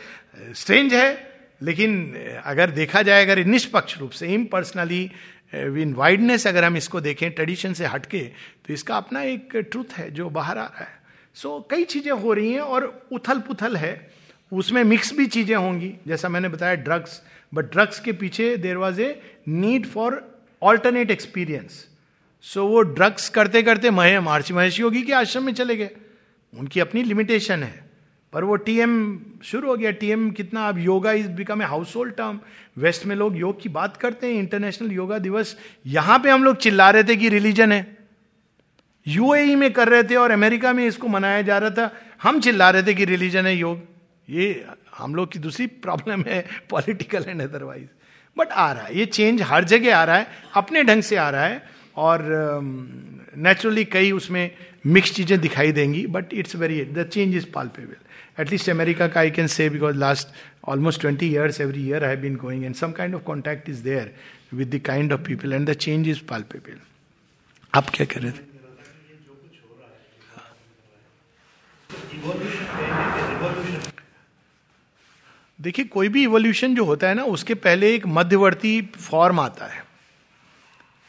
स्ट्रेंज है, लेकिन अगर देखा जाए, अगर निष्पक्ष रूप से इम्पर्सनली इन वाइडनेस अगर हम इसको देखें ट्रेडिशन से हटके तो इसका अपना एक ट्रूथ है जो बाहर आ रहा है। सो so, कई चीज़ें हो रही हैं और उथल पुथल है। उसमें मिक्स भी चीज़ें होंगी। जैसा मैंने बताया ड्रग्स बट ड्रग्स के पीछे there was a need for alternate experience so वो ड्रग्स करते करते महे महर्षि महर्षि योगी के आश्रम में चले गए। उनकी अपनी लिमिटेशन है। पर वो टीएम शुरू हो गया। टीएम कितना अब yoga is become a household term west में लोग योग की बात करते हैं इंटरनेशनल योगा दिवस यहाँ पे हम लोग चिल्ला रहे थे कि रिलीजन है। यूएई में कर रहे थे और अमेरिका में इसको मनाया जा रहा था। हम चिल्ला रहे थे कि रिलीजन है योग। ये हम लोग की दूसरी प्रॉब्लम है पॉलिटिकल एंड अदरवाइज़ बट आ रहा है। ये चेंज हर जगह आ रहा है। अपने ढंग से आ रहा है। और नेचुरली um, कई उसमें मिक्स चीज़ें दिखाई देंगी but it's very the change is palpable at America I can say because last almost 20 years every year I have been going and some kind of contact is there with the kind of people and the change is palpable. आप क्या कह रहे थे देखिए कोई भी evolution जो होता है ना उसके पहले एक मध्यवर्ती फॉर्म आता है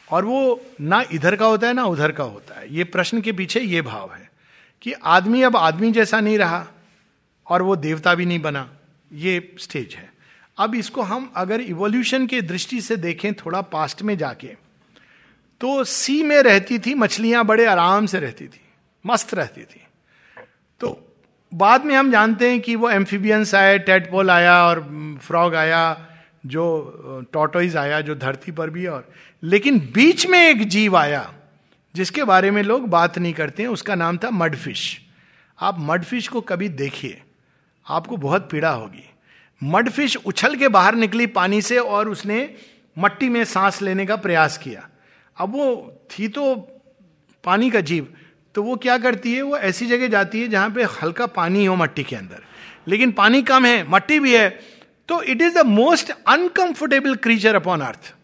और वो ना इधर का होता है ना उधर का होता है ये प्रश्न के पीछे ये भाव है कि आदमी अब आदमी जैसा नहीं रहा और वो देवता भी नहीं बना। ये स्टेज है। अब इसको हम अगर इवोल्यूशन के दृष्टि से देखें थोड़ा पास्ट में जाके तो सी में रहती थी, मछलियाँ बड़े आराम से रहती थी, मस्त रहती थी। तो बाद में हम जानते हैं कि वो एम्फीबियंस आए टेटपोल आया और फ्रॉग आया, जो टोटोइज आया, जो धरती पर भी और, लेकिन बीच में एक जीव आया, जिसके बारे में लोग बात नहीं करते हैं, उसका नाम था मडफिश आप मडफिश को कभी देखिए। आपको बहुत पीड़ा होगी। मडफिश उछल के बाहर निकली पानी से और उसने मट्टी में सांस लेने का प्रयास किया। अब वो थी तो पानी का जीव तो वो क्या करती है? वो ऐसी जगह जाती है जहाँ पे हल्का पानी हो मट्टी के अंदर। लेकिन पानी कम है, मट्टी भी है तो it is the most uncomfortable creature upon earth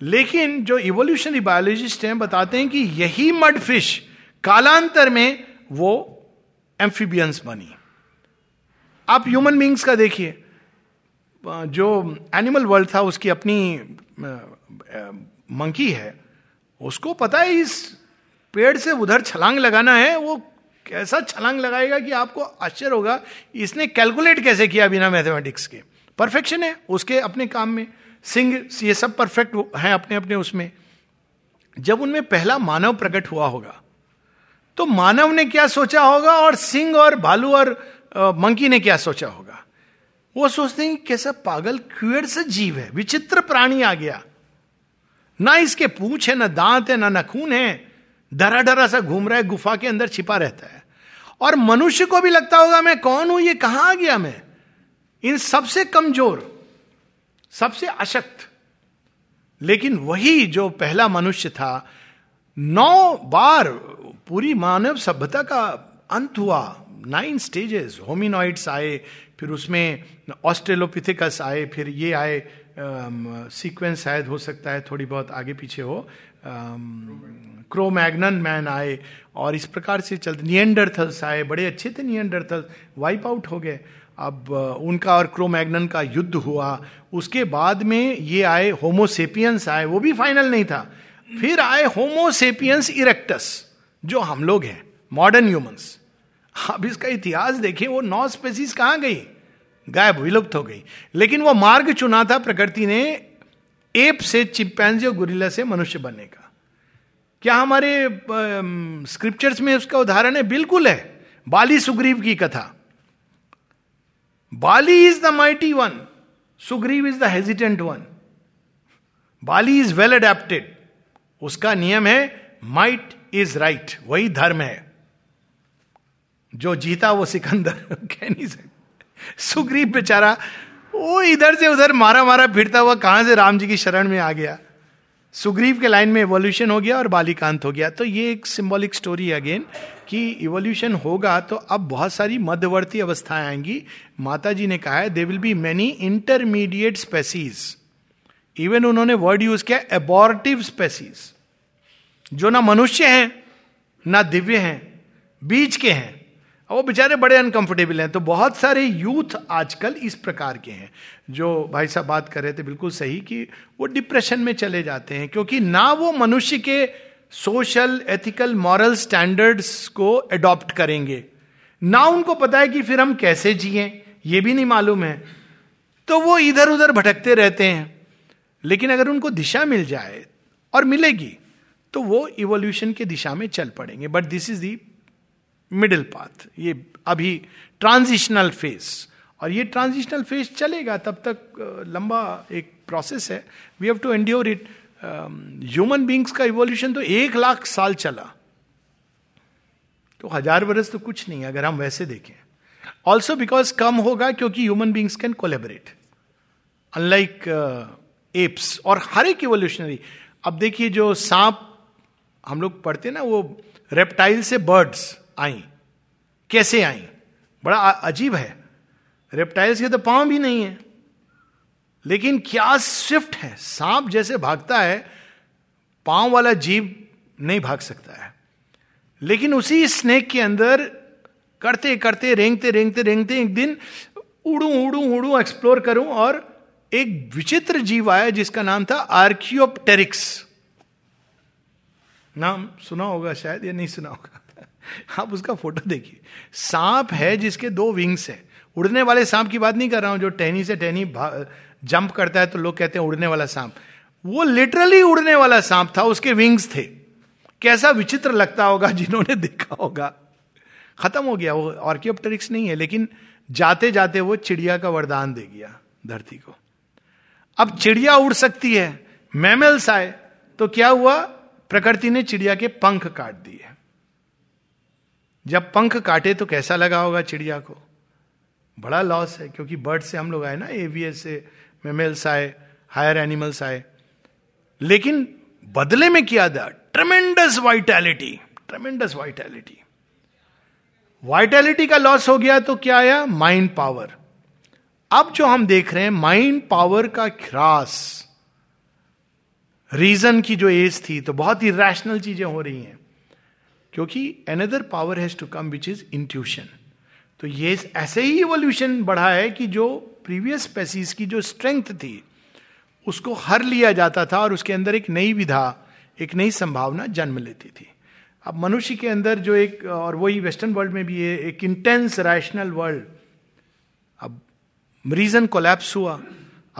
लेकिन जो इवोल्यूशनरी बायोलॉजिस्ट हैं, बताते हैं कि यही मड फ़िश कालांतर में वो एम्फीबियंस बनी। आप ह्यूमन बींग्स का देखिए। जो एनिमल वर्ल्ड था, उसकी अपनी मंकी है, उसको पता है इस पेड़ से उधर छलांग लगाना है, वो कैसा छलांग लगाएगा कि आपको आश्चर्य होगा, इसने कैलकुलेट कैसे किया बिना मैथमेटिक्स के? परफेक्शन है, उसके अपने काम में। सिंह ये सब परफेक्ट हैं अपने अपने उसमें। जब उनमें पहला मानव प्रकट हुआ होगा तो मानव ने क्या सोचा होगा? और सिंह और भालू और मंकी ने क्या सोचा होगा? वो सोचते हैं कैसा पागल क्यूर से जीव है, विचित्र प्राणी आ गया। ना इसके पूछ है, ना दांत है, ना नखून है। डरा डरा सा घूम रहा है, गुफा के अंदर छिपा रहता है। और मनुष्य को भी लगता होगा, मैं कौन हूँ, ये कहाँ आ गया मैं? इन सबसे कमज़ोर, सबसे अशक्त। लेकिन वही जो पहला मनुष्य था, नौ बार पूरी मानव सभ्यता का अंत हुआ। नाइन स्टेजेस होमिनॉइड्स आए फिर उसमें ऑस्ट्रेलोपिथिकस आए फिर ये आए सीक्वेंस uh, शायद हो सकता है थोड़ी बहुत आगे पीछे हो क्रोमैगनन मैन आए और इस प्रकार से चलते नियंडरथल्स आए बड़े अच्छे थे नियंडरथल्स वाइप आउट हो गए। अब उनका और क्रोमैगनन का युद्ध हुआ उसके बाद में ये आए होमोसेपियंस आए वो भी फाइनल नहीं था। फिर आए होमोसेपियंस इरेक्टस जो हम लोग हैं मॉडर्न ह्यूमंस अब इसका इतिहास देखिए वो नौ स्पेसीज कहाँ गई? गायब विलुप्त हो गई। लेकिन वो मार्ग चुना था प्रकृति ने, एप से चिंपैंजी और गुरिल्ला से मनुष्य बनने का। क्या हमारे स्क्रिप्चर्स में उसका उदाहरण है? बिल्कुल है। बाली सुग्रीव की कथा। Bali is the mighty one Sugriva is the hesitant one Bali is well adapted उसका नियम है माइट इज़ राइट वही धर्म है। जो जीता वो सिकंदर, कह नहीं सकते। सुग्रीव बेचारा वो इधर से उधर मारा मारा फिरता हुआ कहाँ से राम जी की शरण में आ गया? सुग्रीव के लाइन में इवोल्यूशन हो गया और बालिकांत हो गया। तो ये एक सिंबॉलिक स्टोरी अगेन कि इवोल्यूशन होगा तो अब बहुत सारी मध्यवर्ती अवस्थाएँ आएँगी। माता जी ने कहा है they will be many intermediate species even उन्होंने वर्ड यूज़ किया एबॉर्टिव स्पेसीज जो ना मनुष्य हैं, ना दिव्य हैं बीच के हैं। वो बेचारे बड़े अनकंफर्टेबल हैं। तो बहुत सारे यूथ आजकल इस प्रकार के हैं, जो भाई साहब बात कर रहे थे बिल्कुल सही कि वो डिप्रेशन में चले जाते हैं, क्योंकि ना वो मनुष्य के सोशल एथिकल मॉरल स्टैंडर्ड्स को अडॉप्ट करेंगे। ना उनको पता है कि फिर हम कैसे जिए, ये भी नहीं मालूम है। तो वो इधर उधर भटकते रहते हैं। लेकिन अगर उनको दिशा मिल जाए और मिलेगी तो वो इवोल्यूशन की दिशा में चल पड़ेंगे। But this is the middle path ये अभी ट्रांजिशनल फ़ेज़ और ये ट्रांजिशनल फेस चलेगा तब तक लंबा एक प्रोसेस है। We have to endure it human beings का इवोल्यूशन तो एक लाख साल चला। तो हज़ार बरस तो कुछ नहीं अगर हम वैसे देखें। ऑल्सो बिकॉज़ कम होगा क्योंकि human beings can collaborate unlike apes और हर एक इवोल्यूशनरी अब देखिए जो सांप हम लोग पढ़ते ना, वो रेप्टाइल से बर्ड्स आई। कैसे आई? बड़ा अजीब है। रेप्टाइल्स के तो पाँव भी नहीं है। लेकिन क्या स्विफ्ट है? सांप जैसे भागता है, पाँव वाला जीव नहीं भाग सकता है। लेकिन उसी स्नेक के अंदर करते करते, रेंगते रेंगते रेंगते एक दिन उड़ू उड़ू उड़ू एक्सप्लोर करूँ और एक विचित्र जीव आया जिसका नाम था आर्कियोप्टेरिक्स नाम सुना होगा शायद या नहीं सुना होगा? आप उसका फ़ोटो देखिए। सांप है जिसके दो विंग्स है। उड़ने वाले सांप की बात नहीं कर रहा हूँ, जो टहनी से टहनी जंप करता है तो लोग कहते हैं उड़ने वाला सांप। वो लिटरली उड़ने वाला सांप था, उसके विंग्स थे। कैसा विचित्र लगता होगा जिन्होंने देखा होगा। खत्म हो गया, वो ऑर्कियोप्टेरिक्स नहीं है, लेकिन जाते जाते वो चिड़िया का वरदान दे गया धरती को। अब चिड़िया उड़ सकती है, मैमल्स आए तो क्या हुआ? प्रकृति ने चिड़िया के पंख काट दिए। जब पंख काटे तो कैसा लगा होगा चिड़िया को? बड़ा लॉस है, क्योंकि बर्ड से हम लोग आए ना एवीएस से मेमेल्स आए हायर एनिमल्स आए। लेकिन बदले में किया था tremendous vitality tremendous vitality vitality का लॉस हो गया तो क्या आया? माइंड पावर अब जो हम देख रहे हैं माइंड पावर का ख्रास। रीजन की जो एज थी तो बहुत ही रैशनल चीज़ें हो रही हैं। क्योंकि another power has to come which is intuition तो ये ऐसे ही इवोल्यूशन बढ़ा है कि जो प्रीवियस स्पेसीज की जो स्ट्रेंथ थी, उसको हर लिया जाता था और उसके अंदर एक नई विधा, एक नई संभावना जन्म लेती थी। अब मनुष्य के अंदर जो एक, और वही वेस्टर्न वर्ल्ड में भी है एक इंटेंस रैशनल वर्ल्ड अब रीजन कोलैप्स हुआ।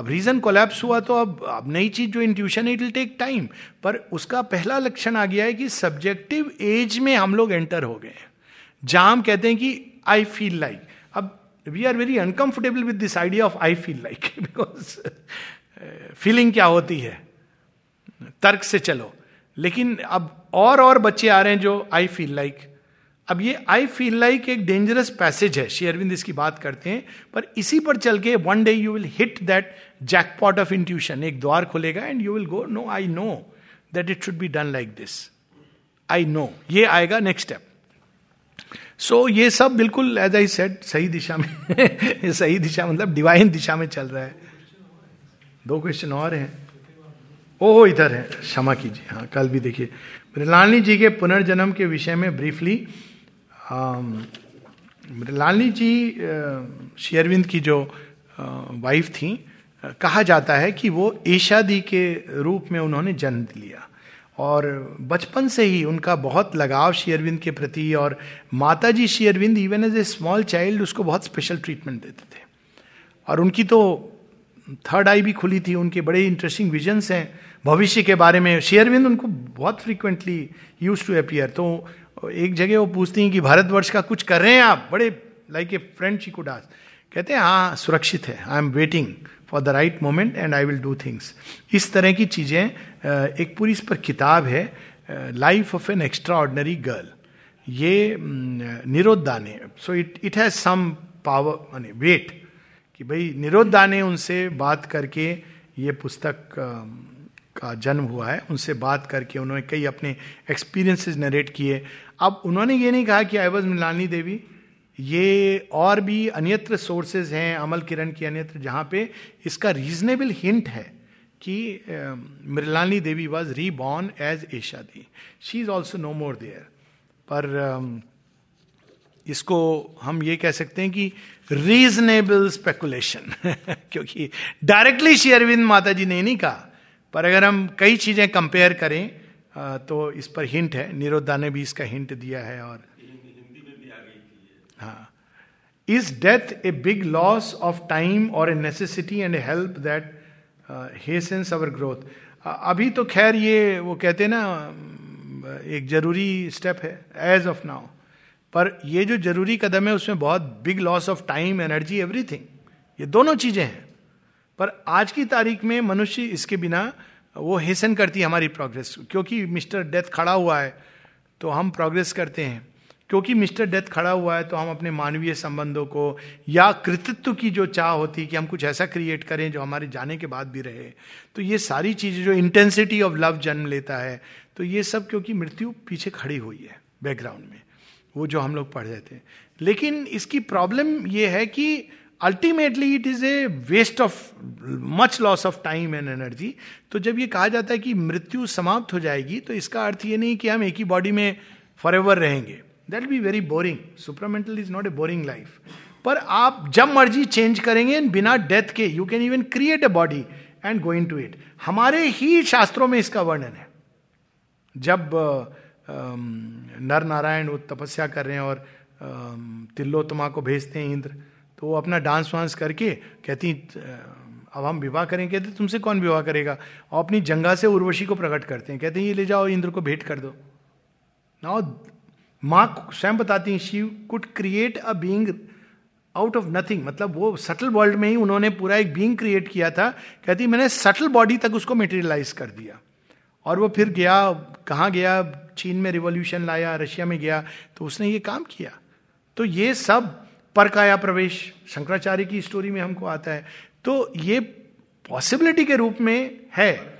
अब रीजन कोलैप्स हुआ तो अब अब नई चीज़ जो intuition it will take time पर उसका पहला लक्षण आ गया है कि सब्जेक्टिव एज में हम लोग एंटर हो गए हैं। जहाँ हम कहते हैं कि आई फील लाइक अब we are very uncomfortable with this idea of I feel like because feeling क्या होती है? तर्क से चलो। लेकिन अब और और बच्चे आ रहे हैं जो आई फील लाइक अब ये आई फील लाइक एक डेंजरस पैसेज है। श्री अरविंद इसकी बात करते हैं, पर इसी पर चल के one day you will hit that jackpot of intuition एक द्वार खुलेगा and you will go no I know that it should be done like this I know ये आएगा नेक्स्ट स्टेप सो ये सब बिल्कुल एज आई सेट सही दिशा में, सही दिशा मतलब डिवाइन दिशा में चल रहा है। दो क्वेश्चन और हैं। ओहो, इधर है। क्षमा कीजिए। हाँ कल भी देखिए। मृलानी जी के पुनर्जन्म के विषय में ब्रीफली मृलानी जी शेयरविंद की जो वाइफ थी कहा जाता है कि वो ईशादी के रूप में उन्होंने जन्म लिया। और बचपन से ही उनका बहुत लगाव शेयरविंद के प्रति और माता जी शेयरविंद even as a small child उसको बहुत स्पेशल ट्रीटमेंट देते थे। और उनकी तो थर्ड आई भी खुली थी, उनके बड़े इंटरेस्टिंग विजन्स हैं। भविष्य के बारे में शेयरविंद उनको बहुत फ्रिक्वेंटली यूज़ टू अपियर तो एक जगह वो पूछती हैं कि भारतवर्ष का कुछ कर रहे हैं आप? बड़े like a friend she could कहते हैं हाँ सुरक्षित है। I am waiting for the right moment and I will do things इस तरह की चीज़ें एक पूरी इस पर किताब है life of an extraordinary girl ये निरोधा ने so it it has some power money wait कि भाई निरोधा ने उनसे बात करके ये पुस्तक का जन्म हुआ है। उनसे बात करके उन्होंने कई अपने एक्सपीरियंसेस नरेट किए। अब उन्होंने ये नहीं कहा कि आई वॉज़ मिलानी देवी ये और भी अन्यत्र सोर्सेज हैं अमल किरण की अन्यत्र, जहाँ पे इसका रीजनेबल हिंट है कि Mrinalini Devi was reborn as Esha the she is also no more there पर इसको हम ये कह सकते हैं कि रीजनेबल स्पेकुलेशन क्योंकि डायरेक्टली श्री अरविंद माता जी ने नहीं कहा। पर अगर हम कई चीज़ें कंपेयर करें तो इस पर हिंट है। निरोधा ने भी इसका हिंट दिया है और हाँ। Is death a big loss of time और a necessity and a help that hastens our growth अभी तो खैर ये वो कहते हैं ना एक ज़रूरी स्टेप है एज ऑफ़ नाउ पर ये जो ज़रूरी कदम है, उसमें बहुत big loss of time energy everything ये दोनों चीज़ें हैं। पर आज की तारीख में मनुष्य इसके बिना वो हेसन करती है हमारी प्रोग्रेस क्योंकि मिस्टर डेथ खड़ा हुआ है तो हम प्रोग्रेस करते हैं। क्योंकि मिस्टर डेथ खड़ा हुआ है तो हम अपने मानवीय संबंधों को या कृतित्व की जो चाह होती है कि हम कुछ ऐसा क्रिएट करें जो हमारे जाने के बाद भी रहे। तो ये सारी चीज़ें जो इंटेंसिटी ऑफ़ लव जन्म लेता है तो ये सब क्योंकि मृत्यु पीछे खड़ी हुई है बैकग्राउंड में, वो जो हम लोग पढ़ रहे थे। लेकिन इसकी प्रॉब्लम ये है कि ultimately it is a waste of much loss of time and energy तो जब ये कहा जाता है कि मृत्यु समाप्त हो जाएगी तो इसका अर्थ ये नहीं कि हम एक ही बॉडी में फॉर एवर रहेंगे। That be very boring supramental is not a boring life पर आप जब मर्ज़ी चेंज करेंगे बिना डेथ के you can even create a body and going to it हमारे ही शास्त्रों में इसका वर्णन है। जब नर नारायण वो तपस्या कर रहे हैं और तिल्लोतमा को भेजते हैं इंद्र तो वो अपना डांस वांस करके कहती अब हम विवाह करेंगे। कहते, तुमसे कौन विवाह करेगा? और अपनी जंगा से उर्वशी को प्रकट करते हैं। कहते हैं, ये ले जाओ, इंद्र को भेंट कर दो। नाउ माँ स्वयं बताती हैं she could create a being out of nothing मतलब वो सटल वर्ल्ड में ही उन्होंने पूरा एक बींग क्रिएट किया था। कहती, मैंने सटल बॉडी तक उसको मेटेरियलाइज कर दिया। और वो फिर गया, कहाँ गया? चीन में रिवोल्यूशन लाया, रशिया में गया तो उसने ये काम किया। तो ये सब परकाया प्रवेश, शंकराचार्य की स्टोरी में हमको आता है। तो ये पॉसिबिलिटी के रूप में है।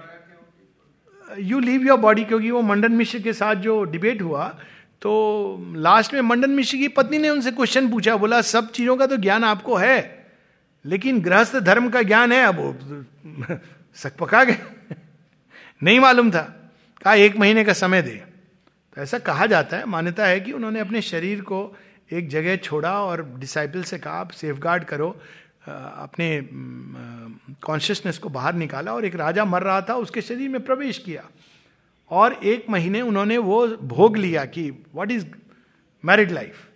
यू लीव योर बॉडी क्योंकि वो मंडन मिश्र के साथ जो डिबेट हुआ तो लास्ट में मंडन मिश्र की पत्नी ने उनसे क्वेश्चन पूछा, बोला, सब चीज़ों का तो ज्ञान आपको है, लेकिन गृहस्थ धर्म का ज्ञान है। अब सक पका गए। नहीं मालूम था। कहा, एक महीने का समय दे। तो ऐसा कहा जाता है, मान्यता है कि उन्होंने अपने शरीर को एक जगह छोड़ा और डिसाइपल से कहा, आप सेफ़ करो। अपने कॉन्शियसनेस को बाहर निकाला और एक राजा मर रहा था, उसके शरीर में प्रवेश किया। और एक महीने उन्होंने वो भोग लिया कि व्हाट इज़ मैरिड लाइफ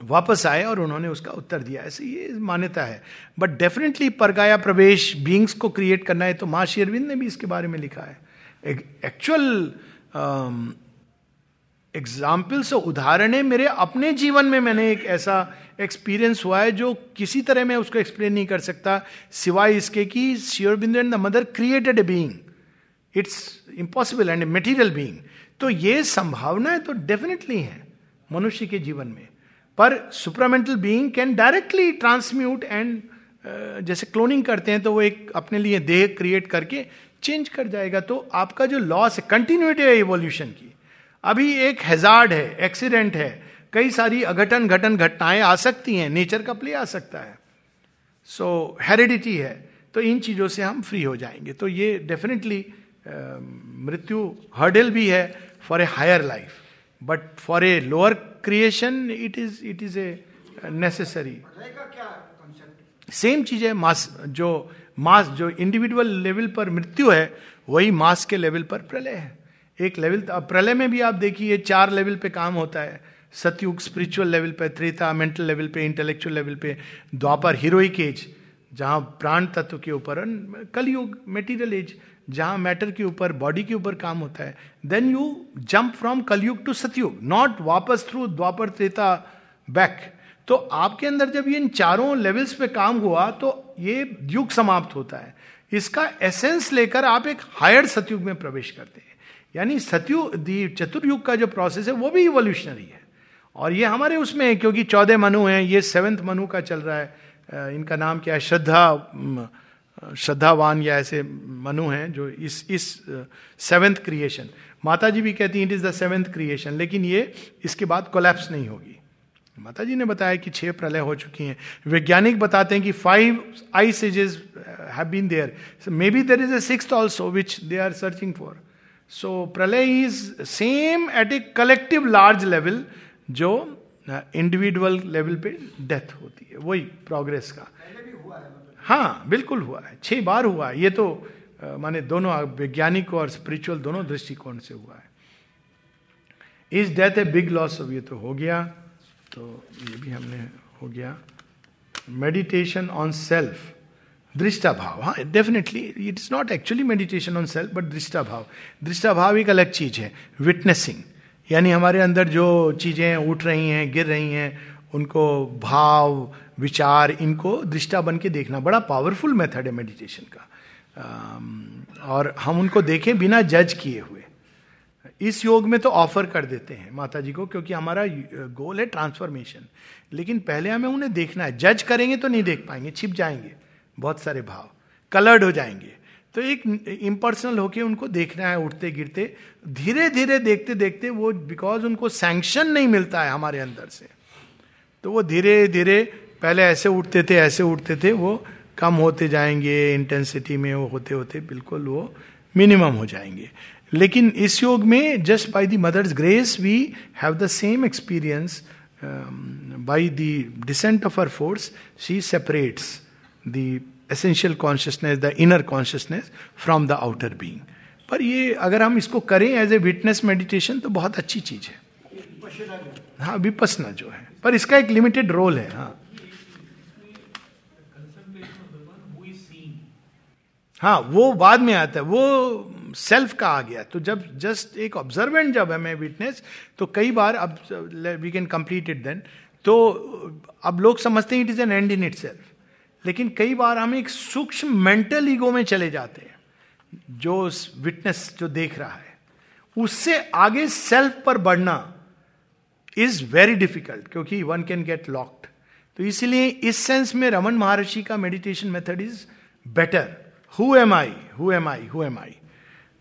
वापस आए और उन्होंने उसका उत्तर दिया। ऐसे ये मान्यता है। बट डेफिनेटली परगाया प्रवेश बींग्स को क्रिएट करना है तो माँ शेरविंद ने भी इसके बारे में लिखा है। एक्चुअल एग्ज़ाम्पल से उदाहरण है मेरे अपने जीवन में मैंने एक ऐसा एक्सपीरियंस हुआ है जो किसी तरह मैं उसको एक्सप्लेन नहीं कर सकता। सिवाय इसके कि शेयरबिंद and the mother created a being it's impossible and a material being तो ये संभावनाएँ तो डेफिनेटली है मनुष्य के जीवन में। पर supramental being can directly transmute and जैसे क्लोनिंग करते हैं तो वो एक अपने लिए देह क्रिएट करके चेंज कर जाएगा। तो आपका जो लॉस है कंटिन्यूटी है इवोल्यूशन की। अभी एक हेजार्ड है एक्सीडेंट है। कई सारी अघटन घटन घटनाएँ आ सकती हैं नेचर का प्ले आ सकता है। सो so, हेरिडिटी है तो इन चीज़ों से हम फ्री हो जाएँगे। तो ये डेफिनेटली मृत्यु हर्डल भी है for a higher life but for a lower creation it is it is a necessary same चीज़ है मास जो मास जो इंडिविजुअल लेवल पर मृत्यु है वही मास के लेवल पर प्रलय है। एक लेवल प्रलय में भी आप देखिए, चार लेवल पे काम होता है। सतयुग स्पिरिचुअल लेवल पे, त्रेता मेंटल लेवल पे इंटेलेक्चुअल लेवल पे, द्वापर हीरोइक एज जहाँ प्राण तत्व के ऊपर कलयुग मेटीरियल एज जहाँ मैटर के ऊपर बॉडी के ऊपर काम होता है। Then you jump from Kalyug to Satyug not वापस थ्रू द्वापर, त्रेता बैक तो आपके अंदर जब ये इन चारों लेवल्स पे काम हुआ तो ये युग समाप्त होता है। इसका एसेंस लेकर आप एक हायर सतयुग में प्रवेश करते हैं। यानी सतयुग चतुर्युग का जो प्रोसेस है, वो भी इवोल्यूशनरी है। और ये हमारे उसमें है, क्योंकि चौदह मनु हैं, ये सेवेंथ मनु का चल रहा है। इनका नाम क्या है? श्रद्धा श्रद्धावान या ऐसे मनु हैं जो इस इस सेवेंथ क्रिएशन माता जी भी कहती हैं it is the seventh creation लेकिन ये इसके बाद कोलैप्स नहीं होगी। माता जी ने बताया कि छह प्रलय हो चुकी हैं। वैज्ञानिक बताते हैं कि five ice ages have been there may be there is a six also which they are searching for so प्रलय is same at a collective large level जो इंडिविजुअल uh, लेवल पे डेथ होती है। वही प्रोग्रेस का। हाँ बिल्कुल हुआ है। छह बार हुआ है। ये तो माने दोनों वैज्ञानिक और स्पिरिचुअल दोनों दृष्टिकोण से हुआ है। इस death a big loss of ये तो हो गया। तो ये भी हमने हो गया। मेडिटेशन ऑन सेल्फ दृष्टा भाव हाँ definitely it is not actually meditation on self but दृष्टा भाव दृष्टा भाव एक अलग चीज़ है विटनेसिंग यानी हमारे अंदर जो चीज़ें उठ रही हैं, गिर रही हैं, उनको भाव, विचार, इनको दृष्टा बन के देखना, बड़ा पावरफुल मेथड है मेडिटेशन का। और हम उनको देखें बिना जज किए हुए। इस योग में तो ऑफ़र कर देते हैं माता जी को, क्योंकि हमारा गोल है ट्रांसफॉर्मेशन लेकिन पहले हमें उन्हें देखना है। जज करेंगे तो नहीं देख पाएँगे, छिप जाएँगे। बहुत सारे भाव। कलर्ड हो जाएँगे। तो एक इम्पर्सनल होके उनको देखना है उठते गिरते धीरे धीरे देखते देखते वो बिकॉज़ उनको सैंक्शन नहीं मिलता है हमारे अंदर से। तो वो धीरे धीरे पहले ऐसे उठते थे, ऐसे उठते थे, वो कम होते जाएँगे इंटेंसिटी में वो होते होते बिल्कुल वो मिनिमम हो जाएँगे। लेकिन इस योग में just by the mother's grace we have the same experience by the descent of her force she separates the essential consciousness the inner consciousness from the outer being पर ये अगर हम इसको करें एज ए विटनेस मेडिटेशन तो बहुत अच्छी चीज़ है। हाँ विपसना जो है। पर इसका एक लिमिटेड रोल है हाँ। हाँ वो बाद में आता है। वो सेल्फ का आ गया। तो जब जस्ट एक ऑब्जर्वेंट जब है मैं विटनेस तो कई बार अब we can complete it then तो अब लोग समझते हैं it is an end in itself लेकिन कई बार हम एक सूक्ष्म मेंटल ईगो में चले जाते हैं। जो विटनेस जो देख रहा है, उससे आगे सेल्फ पर बढ़ना इज़ वेरी डिफ़िकल्ट, क्योंकि वन कैन गेट लॉक्ड। तो इसलिए इस सेंस में रमन महर्षि का meditation method is better. Who am I who am I who am I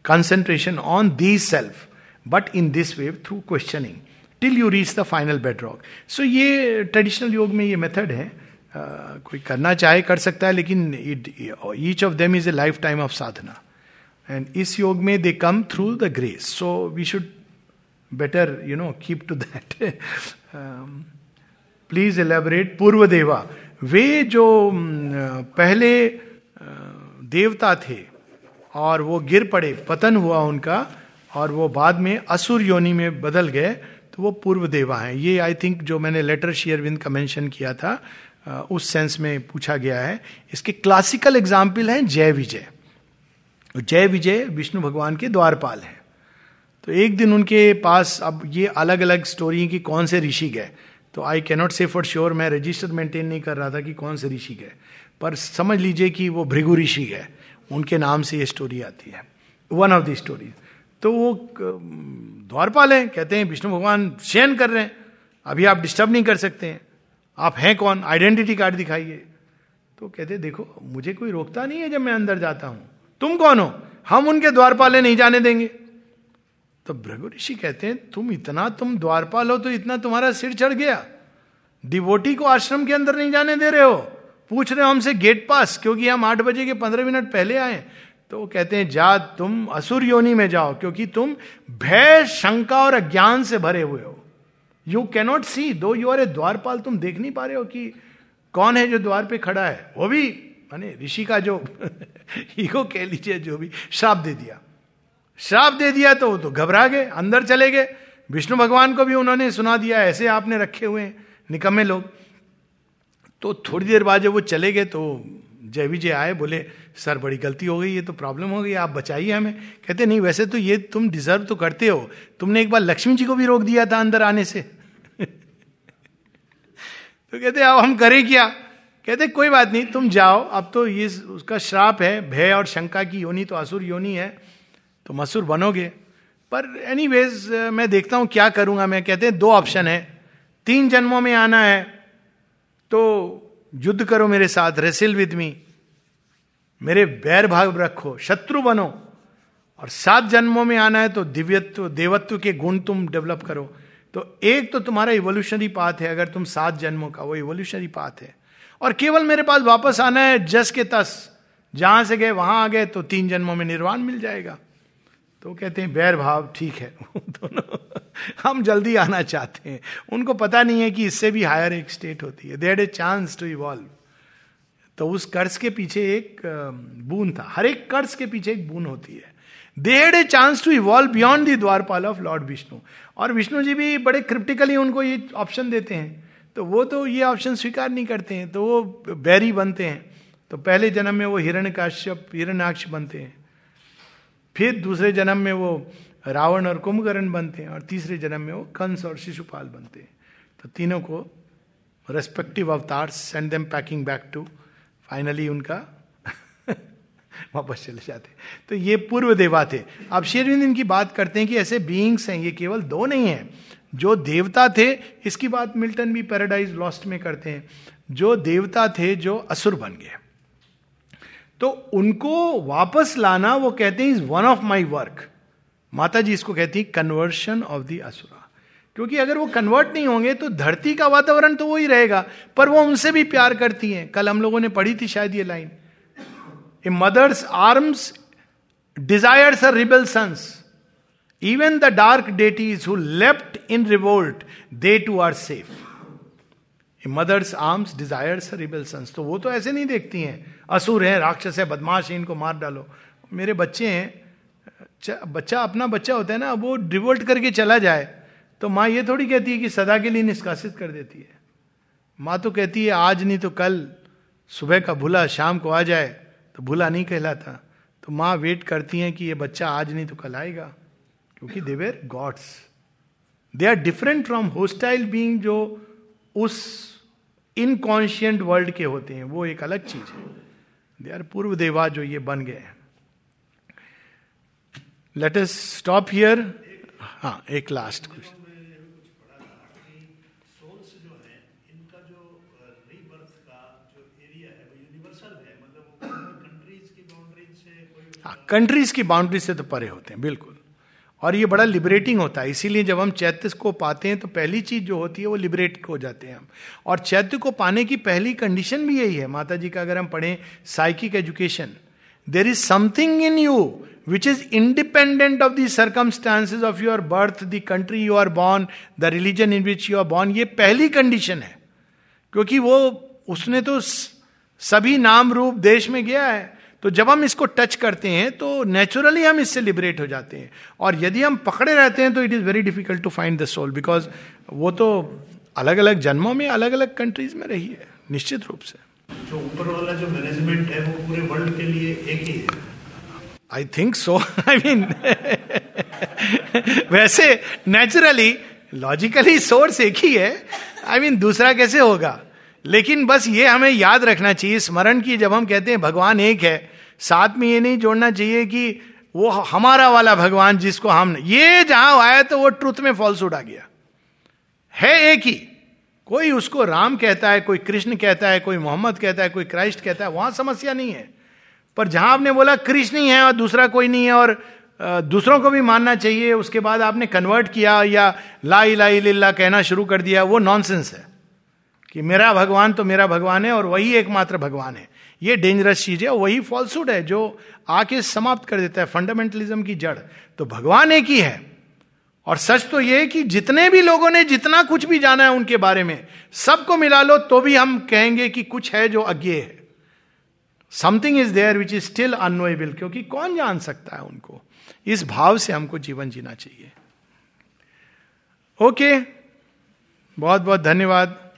concentration on the self but in this way through questioning till you reach the final bedrock so ये traditional योग में ये method है। कोई करना चाहे, कर सकता है, लेकिन each of them is a lifetime of Sadhana and इस योग में they come through the grace so we should better you know keep to that please elaborate पूर्व देवा वे जो पहले देवता थे, और वो गिर पड़े, पतन हुआ उनका, और वो बाद में असुर योनि में बदल गए तो वो पूर्व देवा हैं। ये आई थिंक जो मैंने लेटर शेयरविंद का मेंशन किया था उस सेंस में पूछा गया है। इसके क्लासिकल एग्ज़ाम्पल हैं जय विजय। जय विजय विष्णु भगवान के द्वारपाल हैं। तो एक दिन उनके पास अब ये अलग अलग स्टोरी है कि कौन से ऋषि गए। तो I cannot say for sure मैं रजिस्टर मेंटेन नहीं कर रहा था कि कौन से ऋषि गए। पर समझ लीजिए कि वो भृगु ऋषि गए। उनके नाम से ये स्टोरी आती है। वन ऑफ़ द स्टोरी तो वो द्वारपाल हैं। कहते हैं, विष्णु भगवान शयन कर रहे हैं। अभी आप डिस्टर्ब नहीं कर सकते हैं। आप हैं कौन? आइडेंटिटी कार्ड दिखाइए। तो कहते, देखो, मुझे कोई रोकता नहीं है जब मैं अंदर जाता हूँ। तुम कौन हो? हम उनके द्वारपाले नहीं जाने देंगे। तो भृगु ऋषि कहते हैं, तुम इतना, तुम द्वारपाल हो तो इतना तुम्हारा सिर चढ़ गया। डिवोटी को आश्रम के अंदर नहीं जाने दे रहे हो। पूछ रहे हो हमसे गेट पास क्योंकि हम आठ बजे के पंद्रह मिनट पहले आए तो वो कहते हैं, जा, तुम असुर योनि में जाओ, क्योंकि तुम भय, शंका और अज्ञान से भरे हुए हो। यू कैनॉट सी दो यू आर ए द्वारपाल तुम देख नहीं पा रहे हो कि कौन है जो द्वार पे खड़ा है? वो भी, माने ऋषि का जो ईगो कह लीजिए, जो भी, श्राप दे दिया। श्राप दे दिया तो वो तो घबरा गए, अंदर चले गए। विष्णु भगवान को भी उन्होंने सुना दिया, ऐसे आपने रखे हुए निकम्मे लोग। तो थोड़ी देर बाद जब वो चले गए तो जय विजय आए, बोले, सर, बड़ी गलती हो गई, ये तो प्रॉब्लम हो गई, आप बचाइए हमें। कहते, नहीं, वैसे तो ये तुम डिजर्व तो करते हो। तुमने एक बार लक्ष्मी जी को भी रोक दिया था अंदर आने से। तो कहते, अब हम करें क्या? कहते, कोई बात नहीं, तुम जाओ। अब तो ये उसका श्राप है, भय और शंका की योनी तो असुर योनी है तुम असुर बनोगे। पर एनी मैं देखता हूँ क्या करूँगा मैं। कहते हैं, दो ऑप्शन है। तीन जन्मों में आना है तो युद्ध करो मेरे साथ रेसिल विद मी मेरे बैर भाग रखो, शत्रु बनो। और सात जन्मों में आना है तो दिव्यत्व, देवत्व के गुण तुम डेवलप करो। तो एक तो तुम्हारा इवोल्यूशनरी पाथ है, अगर तुम सात जन्मों का, वो इवोल्यूशनरी पाथ है। और केवल मेरे पास वापस आना है जस के तस। जहाँ से गए, वहाँ आ गए तो तीन जन्मों में निर्वाण मिल जाएगा। तो कहते हैं, बैर भाव, ठीक है। दोनों, हम जल्दी आना चाहते हैं। उनको पता नहीं है कि इससे भी हायर एक स्टेट होती है। There a chance to evolve तो उस कर्ज के पीछे एक बून था। हर एक कर्ज के पीछे एक बून होती है। They had a chance to evolve beyond द्वारपाल ऑफ़ लॉर्ड विष्णु और विष्णु जी भी बड़े क्रिप्टिकली उनको ये ऑप्शन देते हैं। तो वो तो ये ऑप्शन स्वीकार नहीं करते हैं तो वो बैरी बनते हैं। तो पहले जन्म में वो हिरण काश्यप हिरणाक्ष बनते हैं। फिर दूसरे जन्म में वो रावण और कुंभकर्ण बनते हैं और तीसरे जन्म में वो कंस और शिशुपाल बनते हैं। तो तीनों को रेस्पेक्टिव अवतार send them packing back to finally उनका वापस चले जाते। तो ये पूर्व देवा थे। अब शेरविंद इनकी बात करते हैं कि ऐसे बीइंग्स हैं, ये केवल दो नहीं है। जो देवता थे, इसकी बात मिल्टन भी पैराडाइज लॉस्ट में करते हैं। जो देवता थे, जो असुर बन गए। तो उनको वापस लाना, वो कहते हैं is one of my work माता जी इसको कहती कन्वर्शन ऑफ़ द असुरा क्योंकि अगर वो कन्वर्ट नहीं होंगे तो धरती का वातावरण तो वो ही रहेगा। पर वो उनसे भी प्यार करती हैं। कल हम लोगों ने पढ़ी थी शायद ये line. A mother's arms desires a rebel sons even the dark deities who left in revolt they too are safe mother's arms desires rebel sons तो वो तो ऐसे नहीं देखती हैं। असुर है, राक्षस है, बदमाश है, इनको मार डालो। मेरे बच्चे हैं बच्चा, अपना बच्चा होता है ना, वो रिवोल्ट करके चला जाए तो माँ ये थोड़ी कहती है कि सदा के लिए निष्कासित कर देती है। माँ तो कहती है, आज नहीं तो कल, सुबह का भूला, शाम को आ जाए। तो भूला नहीं कहलाता। तो माँ वेट करती हैं कि ये बच्चा आज नहीं तो कल आएगा, क्योंकि they were gods they are different from hostile being जो उस इनकॉन्शियंट वर्ल्ड के होते हैं। वो एक अलग चीज़ है। दे आर पूर्व देवा जो ये बन गए हैं। लेट स्टॉप हियर हाँ एक लास्ट क्वेश्चन कंट्रीज़ की बाउंड्री से तो परे होते हैं, बिल्कुल। और ये बड़ा लिबरेटिंग होता है। इसीलिए जब हम चैत्य को पाते हैं तो पहली चीज़ जो होती है, वो लिबरेट हो जाते हैं हम। और चैत्य को पाने की पहली कंडीशन भी यही है। माता जी का अगर हम पढ़ें psychic education there is something in you which is independent of the circumstances of your birth the country you are born the religion in which you are born ये पहली कंडीशन है। क्योंकि वो, उसने तो सभी नाम रूप देश में गया है। तो जब हम इसको टच करते हैं तो नेचुरली हम इससे लिबरेट हो जाते हैं। और यदि हम पकड़े रहते हैं तो it is very difficult to find the soul because वो तो अलग अलग जन्मों में अलग अलग कंट्रीज़ में रही है निश्चित रूप से। जो ऊपर वाला जो मैनेजमेंट है वो पूरे वर्ल्ड के लिए एक ही है। I think so I mean वैसे नेचुरली लॉजिकली सोर्स एक ही है। आई I मीन mean, दूसरा कैसे होगा? लेकिन बस ये हमें याद रखना चाहिए, स्मरण की जब हम कहते हैं भगवान एक है, साथ में ये नहीं जोड़ना चाहिए कि वो हमारा वाला भगवान जिसको हम ये जहाँ आया तो वो ट्रुथ में फॉल्स उड़ा गया। है एक ही। कोई उसको राम कहता है, कोई कृष्ण कहता है, कोई मोहम्मद कहता है, कोई क्राइस्ट कहता है, वहाँ समस्या नहीं है। पर जहाँ आपने बोला कृष्ण ही है और दूसरा कोई नहीं है और दूसरों को भी मानना चाहिए, उसके बाद आपने कन्वर्ट किया या ला इला कहना शुरू कर दिया, वो नॉनसेंस है। कि मेरा भगवान तो मेरा भगवान है और वही एकमात्र भगवान है। ये डेंजरस चीज़ है वही फॉल्सूड है जो आके समाप्त कर देता है फंडामेंटलिज्म की जड़। तो भगवान एक ही है। और सच तो है कि जितने भी लोगों ने जितना कुछ भी जाना है उनके बारे में, सबको मिला लो तो भी हम कहेंगे कि कुछ है जो अज्ञे है। Something is there which is still unknowable क्योंकि कौन जान सकता है उनको? इस भाव से हमको जीवन जीना चाहिए। Okay okay. बहुत बहुत धन्यवाद।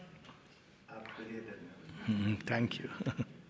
Thank you